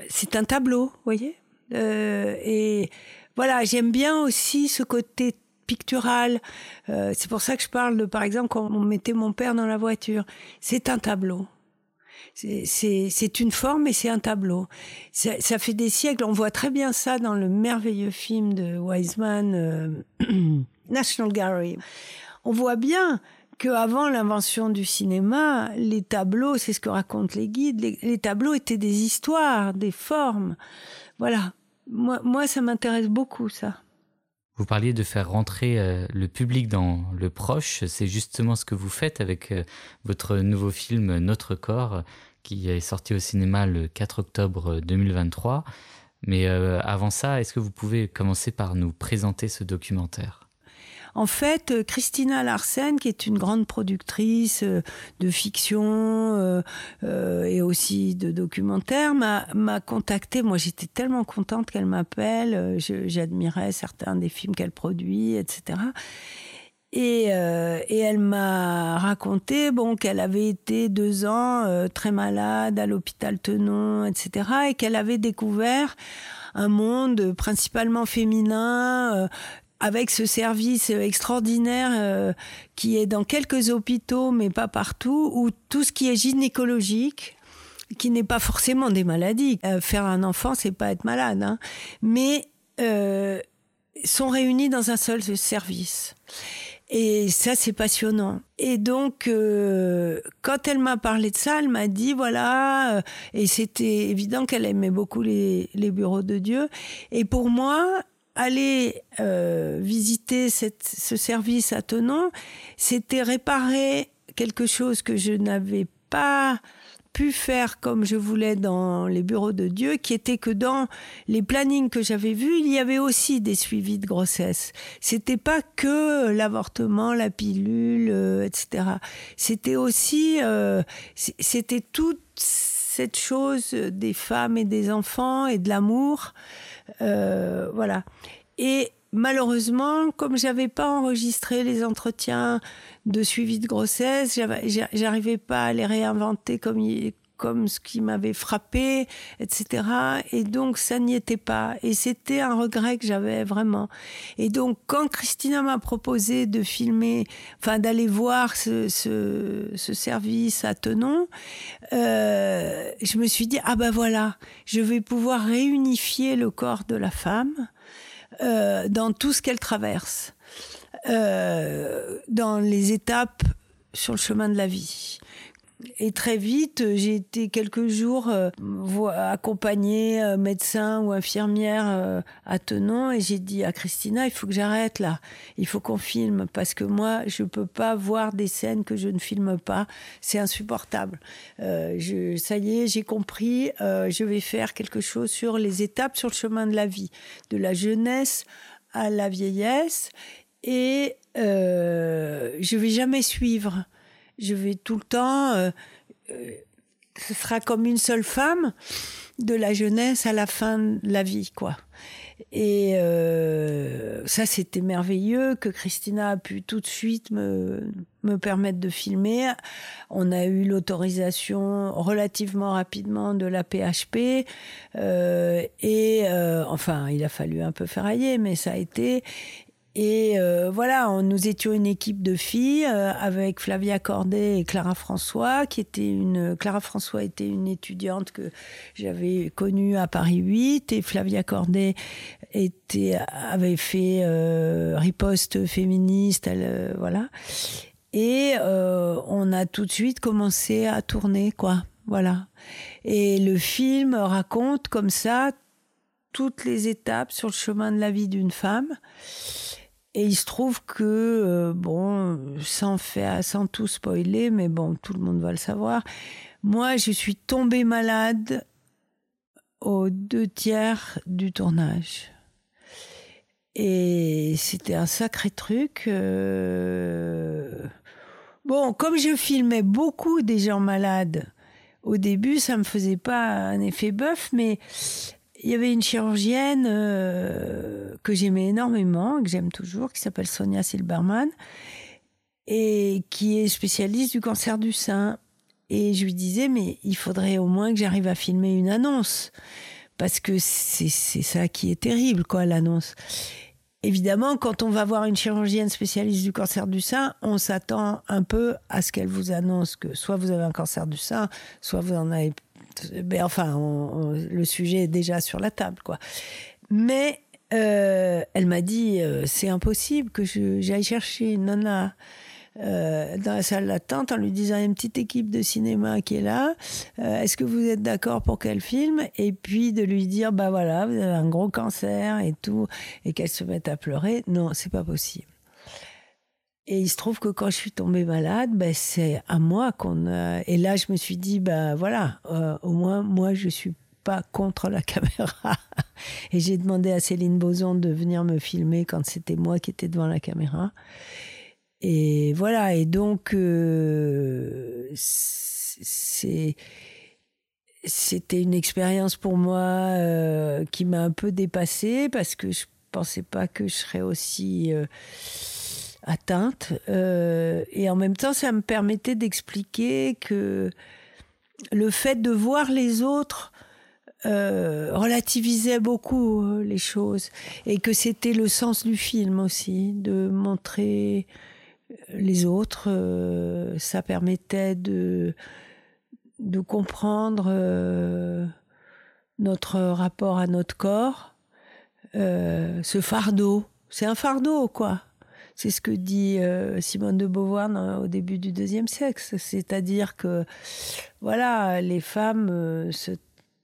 C: C'est un tableau, vous voyez? Euh, et voilà, j'aime bien aussi ce côté pictural. Euh, c'est pour ça que je parle de, par exemple, quand on mettait mon père dans la voiture. C'est un tableau. C'est une forme et c'est un tableau. Ça, fait des siècles. On voit très bien ça dans le merveilleux film de Wiseman, euh, National Gallery. On voit bien qu'avant l'invention du cinéma, les tableaux, c'est ce que racontent les guides, les tableaux étaient des histoires, des formes. Voilà moi, ça m'intéresse beaucoup, ça.
A: Vous parliez de faire rentrer euh, le public dans le proche. C'est justement ce que vous faites avec euh, votre nouveau film Notre corps, qui est sorti au cinéma le 4 octobre 2023. Mais euh, avant ça, est-ce que vous pouvez commencer par nous présenter ce documentaire?
C: En fait, euh, Christina Larsen, qui est une grande productrice euh, de fiction euh, et aussi de documentaires, m'a contactée. Moi, j'étais tellement contente qu'elle m'appelle. J'admirais certains des films qu'elle produit, etc. Et, et, elle m'a raconté bon qu'elle avait été deux ans très malade à l'hôpital Tenon, etc. Et qu'elle avait découvert un monde principalement féminin, avec ce service extraordinaire euh, qui est dans quelques hôpitaux, mais pas partout, où tout ce qui est gynécologique, qui n'est pas forcément des maladies. Euh, faire un enfant, c'est pas être malade, hein, mais euh, sont réunis dans un seul service. Et ça, c'est passionnant. Et donc, quand elle m'a parlé de ça, elle m'a dit, voilà, et c'était évident qu'elle aimait beaucoup les bureaux de Dieu. Et pour moi, aller euh, visiter ce service à Tenon, c'était réparer quelque chose que je n'avais pas pu faire comme je voulais dans les bureaux de Dieu, qui était que dans les plannings que j'avais vus, il y avait aussi des suivis de grossesse. C'était pas que l'avortement, la pilule, euh, etc. C'était aussi, euh, c'était toute cette chose des femmes et des enfants et de l'amour Euh, voilà. Et malheureusement, comme j'avais pas enregistré les entretiens de suivi de grossesse, j'arrivais pas à les réinventer comme, comme ce qui m'avait frappé, etc. Et donc, ça n'y était pas. Et c'était un regret que j'avais vraiment. Et donc, quand Christina m'a proposé de filmer, enfin, d'aller voir ce, ce, service à Tenon, euh, je me suis dit, ah ben voilà, je vais pouvoir réunifier le corps de la femme euh, dans tout ce qu'elle traverse, euh, dans les étapes sur le chemin de la vie. Et très vite, j'ai été quelques jours euh, accompagnée euh, médecin ou infirmière euh, à Tenon et j'ai dit à Christina, il faut que j'arrête là, il faut qu'on filme parce que moi, je peux pas voir des scènes que je ne filme pas, c'est insupportable. je, ça y est, j'ai compris, je vais faire quelque chose sur les étapes sur le chemin de la vie, de la jeunesse à la vieillesse. Et je vais jamais suivre je vais tout le temps. Euh, euh, ce sera comme une seule femme de la jeunesse à la fin de la vie, quoi. Et euh, ça, c'était merveilleux que Christina a pu tout de suite me, me permettre de filmer. On a eu l'autorisation relativement rapidement de la PHP. Et enfin, il a fallu un peu ferrailler, mais ça a été. Et euh, voilà, nous étions une équipe de filles euh, avec Flavia Cordet et Clara François, qui était une Clara François était une étudiante que j'avais connue à Paris 8 et Flavia Cordet était avait fait euh, riposte féministe, voilà. Et on a tout de suite commencé à tourner, quoi. Voilà. Et le film raconte comme ça toutes les étapes sur le chemin de la vie d'une femme. Et il se trouve que, euh, bon, sans, faire, sans tout spoiler, mais bon, tout le monde va le savoir, moi, je suis tombée malade aux deux tiers du tournage. Et c'était un sacré truc. Euh. Bon, comme je filmais beaucoup des gens malades, au début, ça me faisait pas un effet bœuf, mais il y avait une chirurgienne euh, que j'aimais énormément, que j'aime toujours, qui s'appelle Sonia Silberman, et qui est spécialiste du cancer du sein. Et je lui disais, mais il faudrait au moins que j'arrive à filmer une annonce, parce que c'est ça qui est terrible, quoi, l'annonce. Évidemment, quand on va voir une chirurgienne spécialiste du cancer du sein, on s'attend un peu à ce qu'elle vous annonce que soit vous avez un cancer du sein, soit vous en avez enfin, le sujet est déjà sur la table, quoi. Mais euh, elle m'a dit, euh, c'est impossible que j'aille chercher nana euh, dans la salle d'attente en lui disant, il y a une petite équipe de cinéma qui est là, est-ce que vous êtes d'accord pour qu'elle filme? Et puis de lui dire, bah voilà, vous avez un gros cancer et tout, et qu'elle se mette à pleurer. Non, c'est pas possible. Et il se trouve que quand je suis tombée malade, ben, c'est à moi qu'on a... Et là, je me suis dit, ben voilà, euh, au moins, moi, je suis pas contre la caméra. Et j'ai demandé à Céline Boson de venir me filmer quand c'était moi qui étais devant la caméra. Et voilà, et donc, euh, c'est c'était une expérience pour moi euh, qui m'a un peu dépassée parce que je pensais pas que je serais aussi atteinte. Euh, et en même temps, ça me permettait d'expliquer que le fait de voir les autres euh, relativisait beaucoup euh, les choses et que c'était le sens du film aussi, de montrer les autres. ça permettait de, de comprendre notre rapport à notre corps, ce fardeau. C'est un fardeau, quoi. C'est ce que dit euh, Simone de Beauvoir au début du deuxième sexe, c'est-à-dire que voilà, les femmes euh,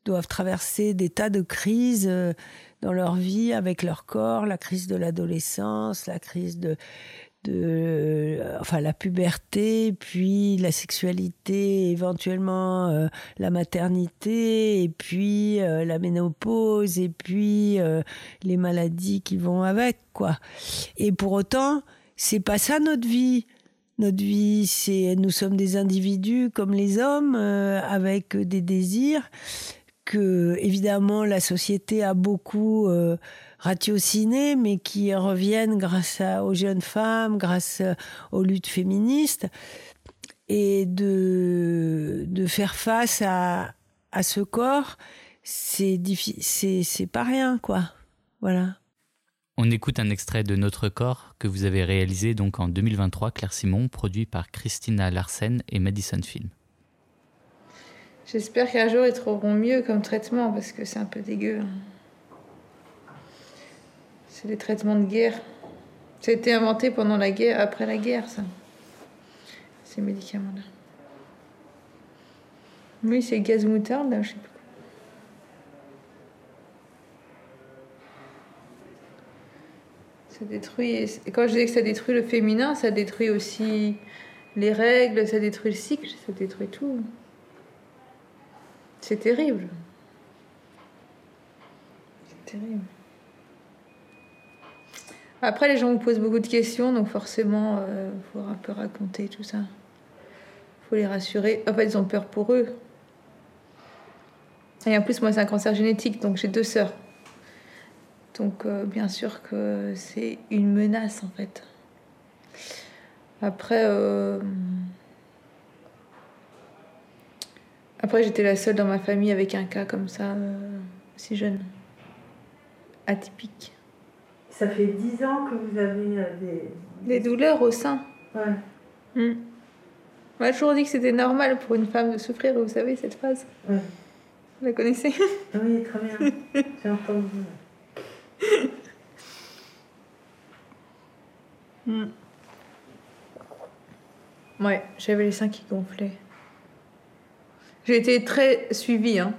C: doivent traverser des tas de crises euh, dans leur vie avec leur corps, la crise de l'adolescence, la crise de de enfin la puberté, puis la sexualité, éventuellement euh, la maternité, et puis euh, la ménopause, et puis euh, les maladies qui vont avec, quoi. Et pour autant, c'est pas ça notre vie. Notre vie, c'est nous sommes des individus comme les hommes, avec des désirs que évidemment la société a beaucoup euh, ratiocinés, mais qui reviennent grâce aux jeunes femmes, grâce aux luttes féministes, et de, de faire face à, à ce corps, c'est c'est pas rien, quoi. Voilà.
A: On écoute un extrait de Notre corps que vous avez réalisé donc en 2023, Claire Simon, produit par Christina Larsen et Madison Film.
M: J'espère qu'un jour ils trouveront mieux comme traitement parce que c'est un peu dégueu. Hein. C'est des traitements de guerre. Ça a été inventé pendant la guerre, après la guerre, ça. Ces médicaments-là. Oui, c'est gaz moutarde, là, je sais plus. Ça détruit. Et quand je dis que ça détruit le féminin, ça détruit aussi les règles, ça détruit le cycle, ça détruit tout. C'est terrible. C'est terrible. Après, les gens vous posent beaucoup de questions, donc forcément, il euh, faut un peu raconter tout ça. Il faut les rassurer. En fait, ils ont peur pour eux. Et en plus, moi, c'est un cancer génétique, donc j'ai deux sœurs. Donc, euh, bien sûr que c'est une menace, en fait. Après, euh, après j'étais la seule dans ma famille avec un cas comme ça, aussi jeune, atypique.
C: Ça fait dix ans que vous avez euh, des...
M: Des douleurs au sein
C: Ouais.
M: Hmm. On m'a toujours dit que c'était normal pour une femme de souffrir, vous savez, cette phrase
C: Ouais.
M: Vous la connaissez?
C: Oui, très bien. J'ai entendu.
M: Hmm. Ouais, j'avais les seins qui gonflaient. J'ai été très suivie, hein.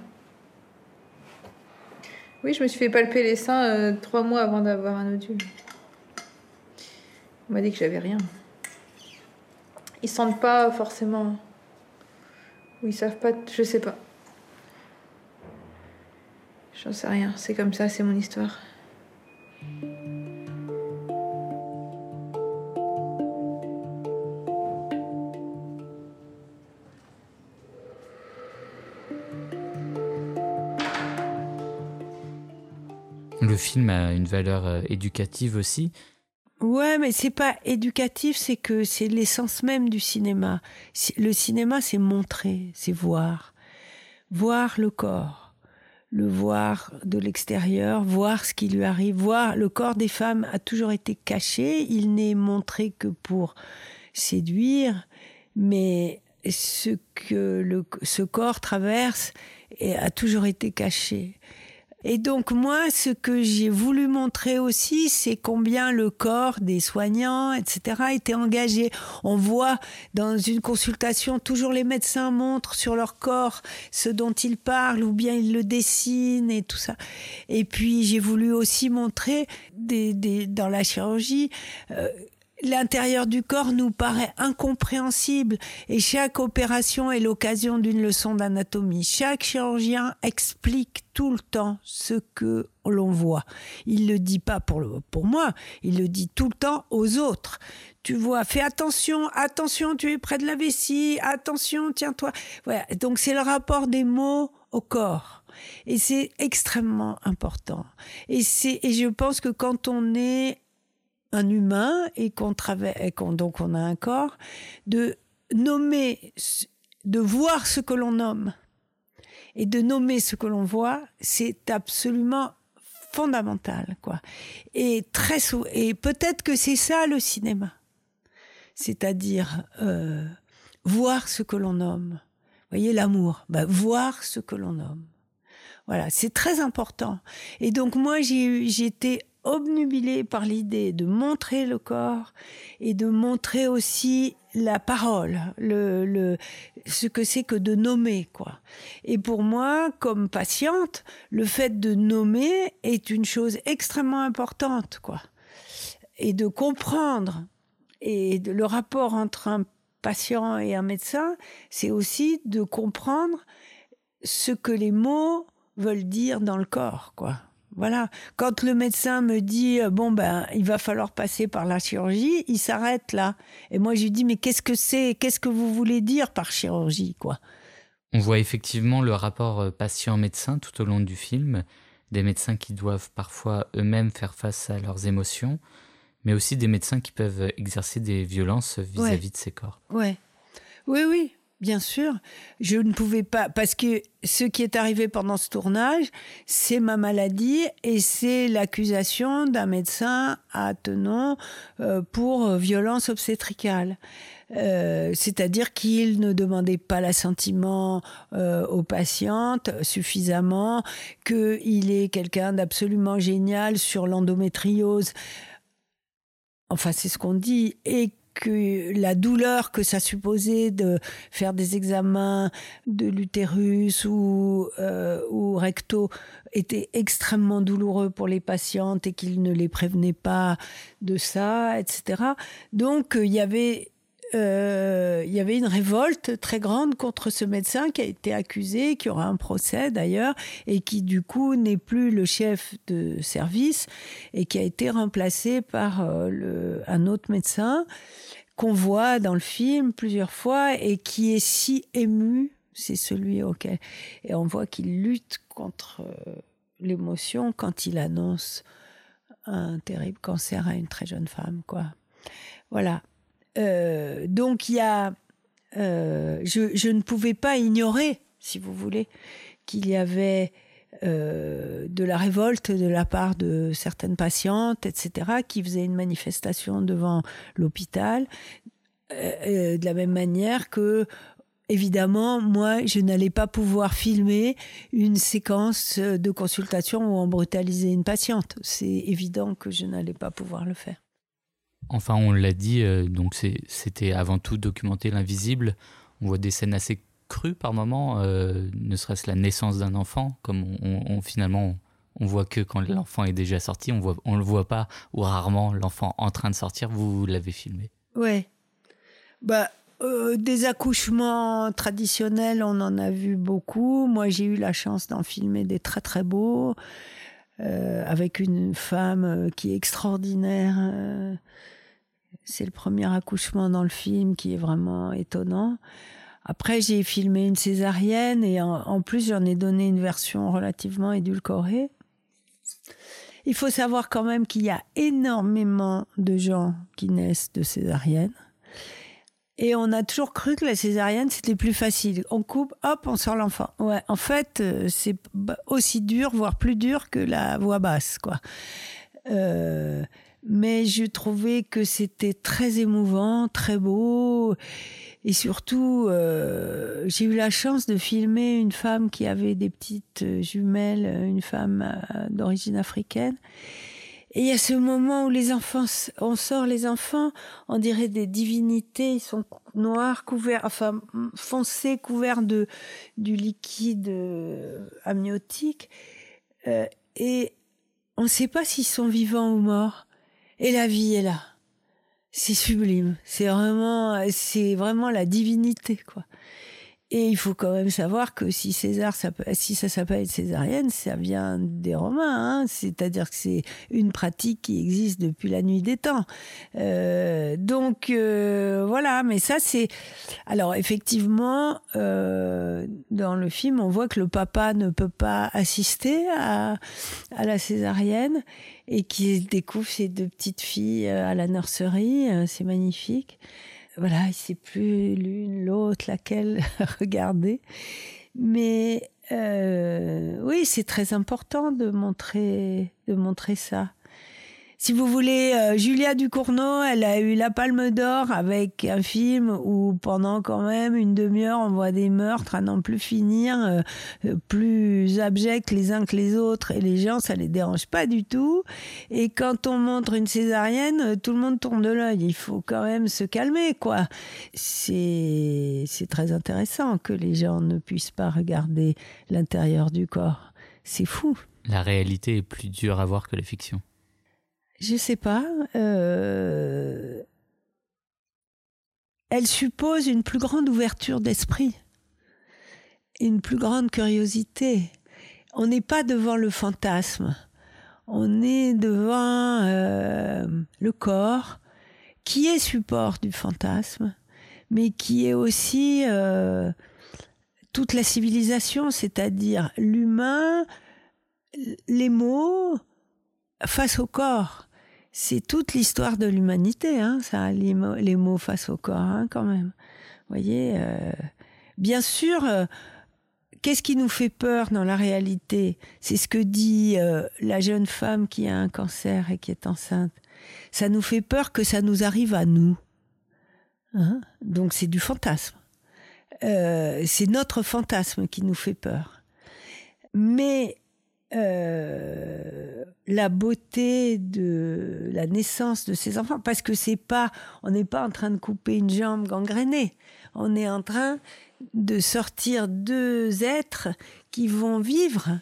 M: Oui, je me suis fait palper les seins euh, trois mois avant d'avoir un nodule. On m'a dit que j'avais rien. Ils sentent pas forcément. Ou ils savent pas. Je sais pas. J'en sais rien. C'est comme ça, c'est mon histoire.
A: Film a une valeur euh, éducative aussi.
C: Ouais, mais c'est pas éducatif, c'est que c'est l'essence même du cinéma. Le cinéma, c'est montrer, c'est voir. Voir le corps, le voir de l'extérieur, voir ce qui lui arrive, voir le corps des femmes a toujours été caché, il n'est montré que pour séduire, mais ce que ce corps traverse a toujours été caché. Et donc moi, ce que j'ai voulu montrer aussi, c'est combien le corps des soignants, etc., était engagé. On voit dans une consultation, toujours les médecins montrent sur leur corps ce dont ils parlent, ou bien ils le dessinent et tout ça. Et puis j'ai voulu aussi montrer des, des, dans la chirurgie... Euh, l'intérieur du corps nous paraît incompréhensible et chaque opération est l'occasion d'une leçon d'anatomie. Chaque chirurgien explique tout le temps ce que l'on voit. Il le dit pas pour, le, pour moi, il le dit tout le temps aux autres. Tu vois, fais attention, attention, tu es près de la vessie, attention, tiens-toi. Voilà. Donc c'est le rapport des mots au corps. Et c'est extrêmement important. Et c'est, et je pense que quand on est un humain et qu'on travaille, donc on a un corps, de nommer, de voir ce que l'on nomme et de nommer ce que l'on voit, c'est absolument fondamental, quoi. Et très et peut-être que c'est ça le cinéma, c'est-à-dire euh, voir ce que l'on nomme. voyez l'amour, bah, voir ce que l'on nomme. Voilà, c'est très important. Et donc moi, j'ai été obnubilé par l'idée de montrer le corps et de montrer aussi la parole, le, le ce que c'est que de nommer, quoi. Et pour moi, comme patiente, le fait de nommer est une chose extrêmement importante, quoi. Et de comprendre et le rapport entre un patient et un médecin, c'est aussi de comprendre ce que les mots veulent dire dans le corps, quoi. Voilà. Quand le médecin me dit euh, bon ben il va falloir passer par la chirurgie, il s'arrête là. Et moi je lui dis mais qu'est-ce que c'est? Qu'est-ce que vous voulez dire par chirurgie quoi?
A: On voit effectivement le rapport euh, patient-médecin tout au long du film, des médecins qui doivent parfois eux-mêmes faire face à leurs émotions, mais aussi des médecins qui peuvent exercer des violences vis-à-vis de ces corps.
C: Ouais. Oui, oui, bien sûr. Je ne pouvais pas, parce que ce qui est arrivé pendant ce tournage, c'est ma maladie et c'est l'accusation d'un médecin à Tenon euh, pour violence obstétricale. Euh, c'est-à-dire qu'il ne demandait pas l'assentiment euh, aux patientes suffisamment, qu'il est quelqu'un d'absolument génial sur l'endométriose. Enfin, c'est ce qu'on dit, et que la douleur que ça supposait de faire des examens de l'utérus ou, euh, recto était extrêmement douloureux pour les patientes et qu'il ne les prévenait pas de ça, etc. Donc il y avait euh, il y avait une révolte très grande contre ce médecin qui a été accusé, qui aura un procès d'ailleurs, et qui du coup n'est plus le chef de service et qui a été remplacé par euh, un autre médecin qu'on voit dans le film plusieurs fois et qui est si ému, c'est celui auquel... Et on voit qu'il lutte contre euh, l'émotion quand il annonce un terrible cancer à une très jeune femme, quoi. Voilà. Euh, donc il y a, euh, je, ne pouvais pas ignorer, si vous voulez, qu'il y avait euh, de la révolte de la part de certaines patientes, etc., qui faisaient une manifestation devant l'hôpital, de la même manière que évidemment, moi, je n'allais pas pouvoir filmer une séquence de consultation où on brutalisait une patiente. C'est évident que je n'allais pas pouvoir le faire.
A: Enfin, on l'a dit, euh, donc c'était avant tout documenter l'invisible. On voit des scènes assez crues par moments, euh, ne serait-ce la naissance d'un enfant, comme on, finalement on voit que quand l'enfant est déjà sorti, on voit, on le voit pas ou rarement l'enfant en train de sortir. Vous, l'avez filmé.
C: Ouais. Bah. Euh, des accouchements traditionnels, on en a vu beaucoup. Moi, j'ai eu la chance d'en filmer des très très beaux, avec une femme qui est extraordinaire, c'est le premier accouchement dans le film qui est vraiment étonnant. Après, j'ai filmé une césarienne et en, plus, j'en ai donné une version relativement édulcorée. Il faut savoir quand même qu'il y a énormément de gens qui naissent de césarienne. Et on a toujours cru que la césarienne, c'était plus facile. On coupe, hop, on sort l'enfant. Ouais, en fait, euh, c'est aussi dur, voire plus dur que la voix basse, quoi. Euh, mais je trouvais que c'était très émouvant, très beau. Et surtout, euh, j'ai eu la chance de filmer une femme qui avait des petites jumelles, une femme euh, d'origine africaine. Et il y a ce moment où les enfants, on sort les enfants, on dirait des divinités, ils sont noirs, couverts, enfin foncés, couverts de du liquide euh, amniotique, et on ne sait pas s'ils sont vivants ou morts. Et la vie est là. C'est sublime. C'est vraiment, c'est vraiment la divinité, quoi. Et il faut quand même savoir que si César, ça si ça s'appelle césarienne, ça vient des Romains. Hein. C'est-à-dire que c'est une pratique qui existe depuis la nuit des temps. Euh, donc euh, voilà, mais ça c'est. Alors effectivement, euh, dans le film, on voit que le papa ne peut pas assister à la césarienne et qu'il découvre ses deux petites filles à la nurserie. C'est magnifique voilà, il sait plus l'une, l'autre, laquelle regarder. Mais euh, oui, c'est très important de montrer, de montrer ça si vous voulez, euh, Julia Ducournau, elle a eu la Palme d'Or avec un film où pendant quand même une demi-heure on voit des meurtres à n'en plus finir, euh, euh, plus abjects les uns que les autres, et les gens ça les dérange pas du tout. Et quand on montre une césarienne, tout le monde tourne de l'œil. Il faut quand même se calmer, quoi. C'est c'est très intéressant que les gens ne puissent pas regarder l'intérieur du corps. C'est fou.
A: La réalité est plus dure à voir que la fiction.
C: Je sais pas. Euh, elle suppose une plus grande ouverture d'esprit, une plus grande curiosité. On n'est pas devant le fantasme, on est devant euh, le corps qui est support du fantasme, mais qui est aussi euh, toute la civilisation, c'est-à-dire l'humain, les mots face au corps. C'est toute l'histoire de l'humanité, hein, ça, les mots, les mots face au corps, hein, quand même. Vous voyez, euh, bien sûr, euh, qu'est-ce qui nous fait peur dans la réalité? C'est ce que dit euh, la jeune femme qui a un cancer et qui est enceinte. Ça nous fait peur que ça nous arrive à nous. Hein Donc c'est du fantasme. Euh, c'est notre fantasme qui nous fait peur. Mais euh, la beauté de la naissance de ces enfants, parce que c'est pas, on n'est pas en train de couper une jambe gangrénée, on est en train de sortir deux êtres qui vont vivre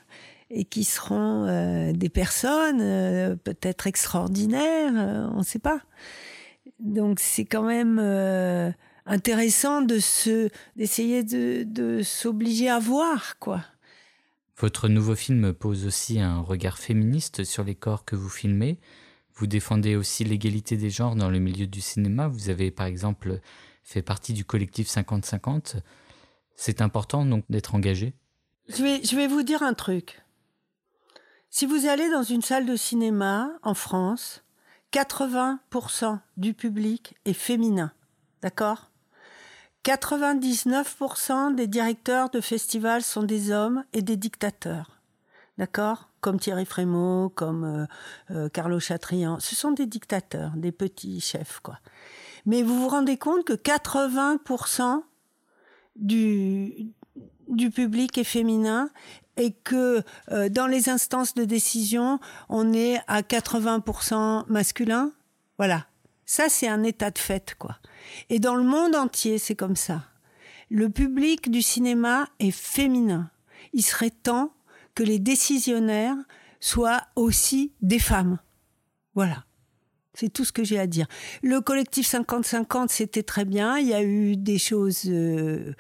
C: et qui seront euh, des personnes euh, peut-être extraordinaires, euh, on ne sait pas. Donc c'est quand même euh, intéressant de se d'essayer de, de s'obliger à voir quoi.
A: Votre nouveau film pose aussi un regard féministe sur les corps que vous filmez. Vous défendez aussi l'égalité des genres dans le milieu du cinéma. Vous avez par exemple fait partie du collectif 50-50. C'est important donc d'être engagé
C: Je vais, vous dire un truc. Si vous allez dans une salle de cinéma en France, 80% du public est féminin. D'accord? 99% des directeurs de festivals sont des hommes et des dictateurs. D'accord? Comme Thierry Frémaux, comme euh, euh, Carlo Chatrian. Ce sont des dictateurs, des petits chefs, quoi. Mais vous vous rendez compte que 80% du, du public est féminin et que euh, dans les instances de décision, on est à 80% masculin? Voilà. Ça, c'est un état de fait, quoi. Et dans le monde entier, c'est comme ça. Le public du cinéma est féminin. Il serait temps que les décisionnaires soient aussi des femmes. Voilà. C'est tout ce que j'ai à dire. Le collectif 50-50, c'était très bien. Il y a eu des choses euh,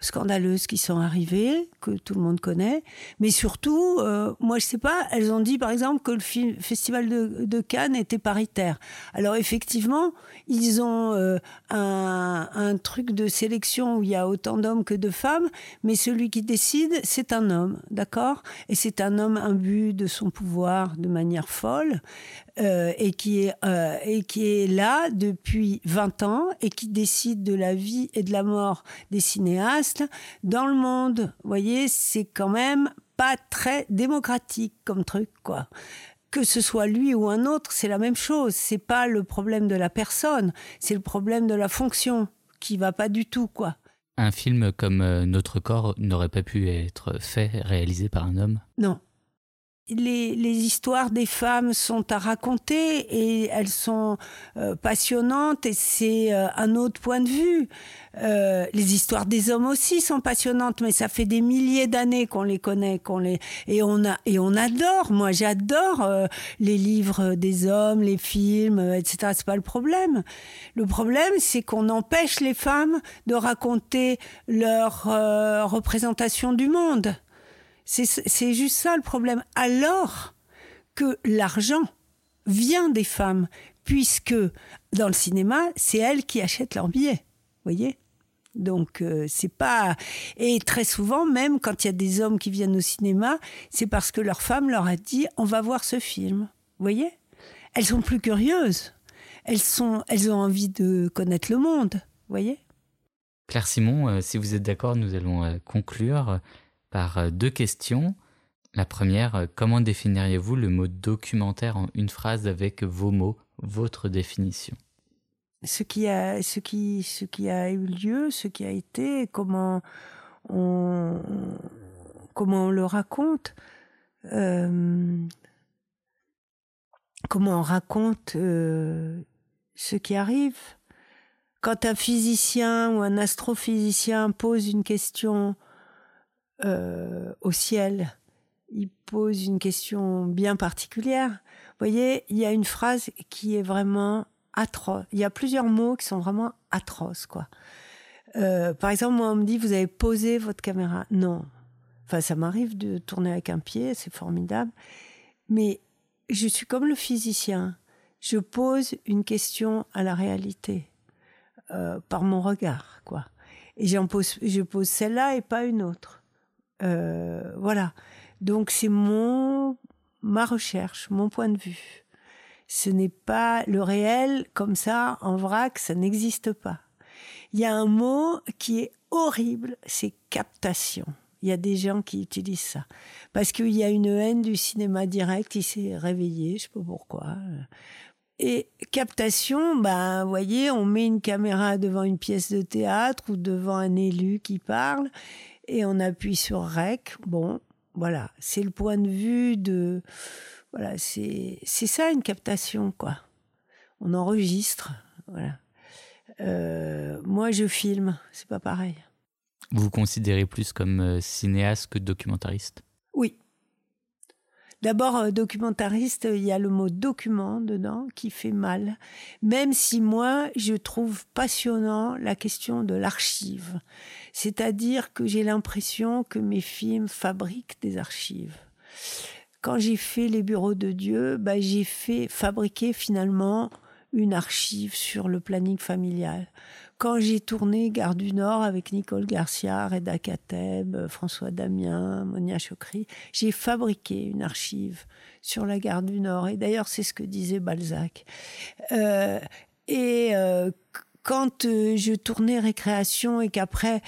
C: scandaleuses qui sont arrivées, que tout le monde connaît. Mais surtout, euh, moi je sais pas, elles ont dit par exemple que le festival de, de Cannes était paritaire. Alors effectivement, ils ont euh, un, un truc de sélection où il y a autant d'hommes que de femmes, mais celui qui décide, c'est un homme, d'accord? Et c'est un homme imbu de son pouvoir de manière folle. Euh, et qui est euh, et qui est là depuis 20 ans et qui décide de la vie et de la mort des cinéastes dans le monde. Vous voyez, c'est quand même pas très démocratique comme truc, quoi. Que ce soit lui ou un autre, c'est la même chose. C'est pas le problème de la personne, c'est le problème de la fonction qui va pas du tout, quoi.
A: Un film comme euh, Notre corps n'aurait pas pu être fait, réalisé par un homme?
C: Non. Les, les, histoires des femmes sont à raconter et elles sont euh, passionnantes et c'est euh, un autre point de vue. Euh, les histoires des hommes aussi sont passionnantes, mais ça fait des milliers d'années qu'on les connaît, qu'on les et on a et on adore. Moi, j'adore euh, les livres des hommes, les films, euh, etc. C'est pas le problème. Le problème, c'est qu'on empêche les femmes de raconter leur euh, représentation du monde. C'est juste ça le problème. Alors que l'argent vient des femmes, puisque dans le cinéma, c'est elles qui achètent leurs billets. voyez? Donc euh, c'est pas et très souvent même quand il y a des hommes qui viennent au cinéma, c'est parce que leur femme leur a dit on va voir ce film. Vous voyez? Elles sont plus curieuses. Elles sont elles ont envie de connaître le monde. Vous voyez?
A: Claire Simon, euh, si vous êtes d'accord, nous allons euh, conclure par euh, deux questions. La première, euh, comment définiriez-vous le mot documentaire en une phrase avec vos mots, votre définition?
C: Ce qui a eu lieu ce qui a été comment on le raconte euh, comment on raconte ce qui arrive quand un physicien ou un astrophysicien pose une question euh, au ciel il pose une question bien particulière vous voyez il y a une phrase qui est vraiment atroce. Il y a plusieurs mots qui sont vraiment atroces, quoi. Euh, par exemple, moi, on me dit, vous avez posé votre caméra. Non. Enfin, ça m'arrive de tourner avec un pied, c'est formidable. Mais je suis comme le physicien. Je pose une question à la réalité euh, par mon regard, quoi. Et pose, je pose celle-là et pas une autre. Euh, voilà. Donc c'est mon ma recherche, mon point de vue. Ce n'est pas le réel comme ça en vrac, ça n'existe pas. Il y a un mot qui est horrible, c'est captation. Il y a des gens qui utilisent ça. Parce qu'il y a une haine du cinéma direct, il s'est réveillé, je sais pas pourquoi. Et captation, ben, vous voyez, on met une caméra devant une pièce de théâtre ou devant un élu qui parle et on appuie sur REC. Bon, voilà, c'est le point de vue de. Voilà, c'est ça une captation, quoi. On enregistre, voilà. Euh, moi, je filme, c'est pas pareil.
A: Vous vous considérez plus comme euh, cinéaste que documentariste?
C: Oui. D'abord, euh, documentariste, il y a le mot document dedans qui fait mal. Même si moi, je trouve passionnant la question de l'archive. C'est-à-dire que j'ai l'impression que mes films fabriquent des archives. Quand j'ai fait Les Bureaux de Dieu, bah, j'ai fait fabriquer finalement une archive sur le planning familial. Quand j'ai tourné Gare du Nord avec Nicole Garcia, Reda Kateb, François Damien, Monia Chokri, j'ai fabriqué une archive sur la Gare du Nord. Et d'ailleurs, c'est ce que disait Balzac. Euh, et euh, quand euh, je tournais récréation et qu'après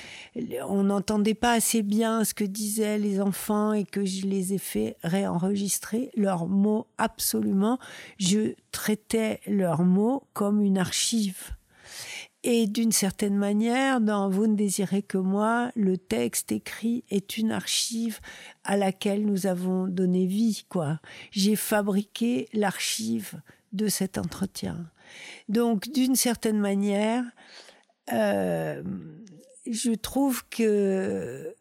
C: on n'entendait pas assez bien ce que disaient les enfants et que je les ai fait réenregistrer leurs mots absolument, je traitais leurs mots comme une archive. Et d'une certaine manière, dans Vous ne désirez que moi, le texte écrit est une archive à laquelle nous avons donné vie, quoi. J'ai fabriqué l'archive de cet entretien. Donc, d'une certaine manière, euh, je trouve que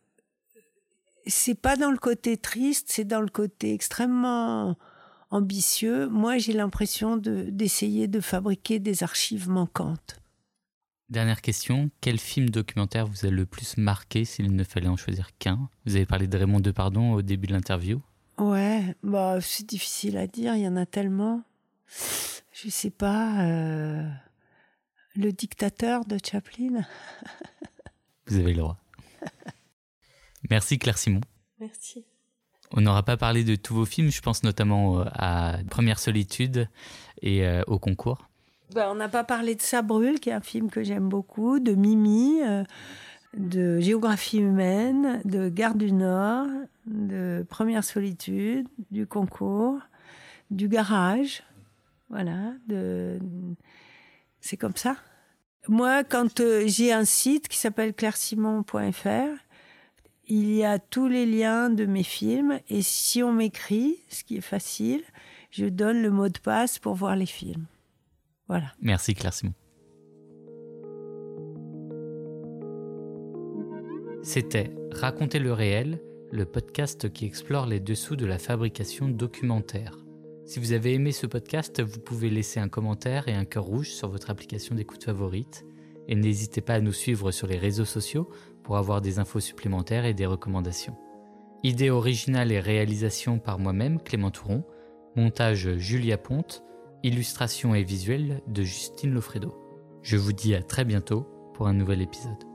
C: c'est pas dans le côté triste, c'est dans le côté extrêmement ambitieux. Moi, j'ai l'impression d'essayer de fabriquer des archives manquantes.
A: Dernière question, quel film documentaire vous a le plus marqué s'il ne fallait en choisir qu'un? Vous avez parlé de Raymond Depardon au début de l'interview.
C: Ouais, bah c'est difficile à dire, il y en a tellement. Je sais pas, euh, le dictateur de Chaplin.
A: vous avez le droit. Merci Claire Simon.
C: Merci.
A: On n'aura pas parlé de tous vos films, je pense notamment euh, à Première Solitude et euh, au concours.
C: Bah, on n'a pas parlé de Ça brûle, qui est un film que j'aime beaucoup, de Mimi, euh, de Géographie humaine, de Gare du Nord, de Première solitude, du concours, du garage. Voilà, de... c'est comme ça. Moi, quand euh, j'ai un site qui s'appelle clairesimon.fr, il y a tous les liens de mes films et si on m'écrit, ce qui est facile, je donne le mot de passe pour voir les films. Voilà.
A: Merci Claire Simon. C'était Raconter le réel, le podcast qui explore les dessous de la fabrication documentaire. Si vous avez aimé ce podcast, vous pouvez laisser un commentaire et un cœur rouge sur votre application d'écoute favorite. Et n'hésitez pas à nous suivre sur les réseaux sociaux pour avoir des infos supplémentaires et des recommandations. Idée originale et réalisation par moi-même, Clément Touron. Montage Julia Ponte. Illustration et visuel de Justine Lofredo. Je vous dis à très bientôt pour un nouvel épisode.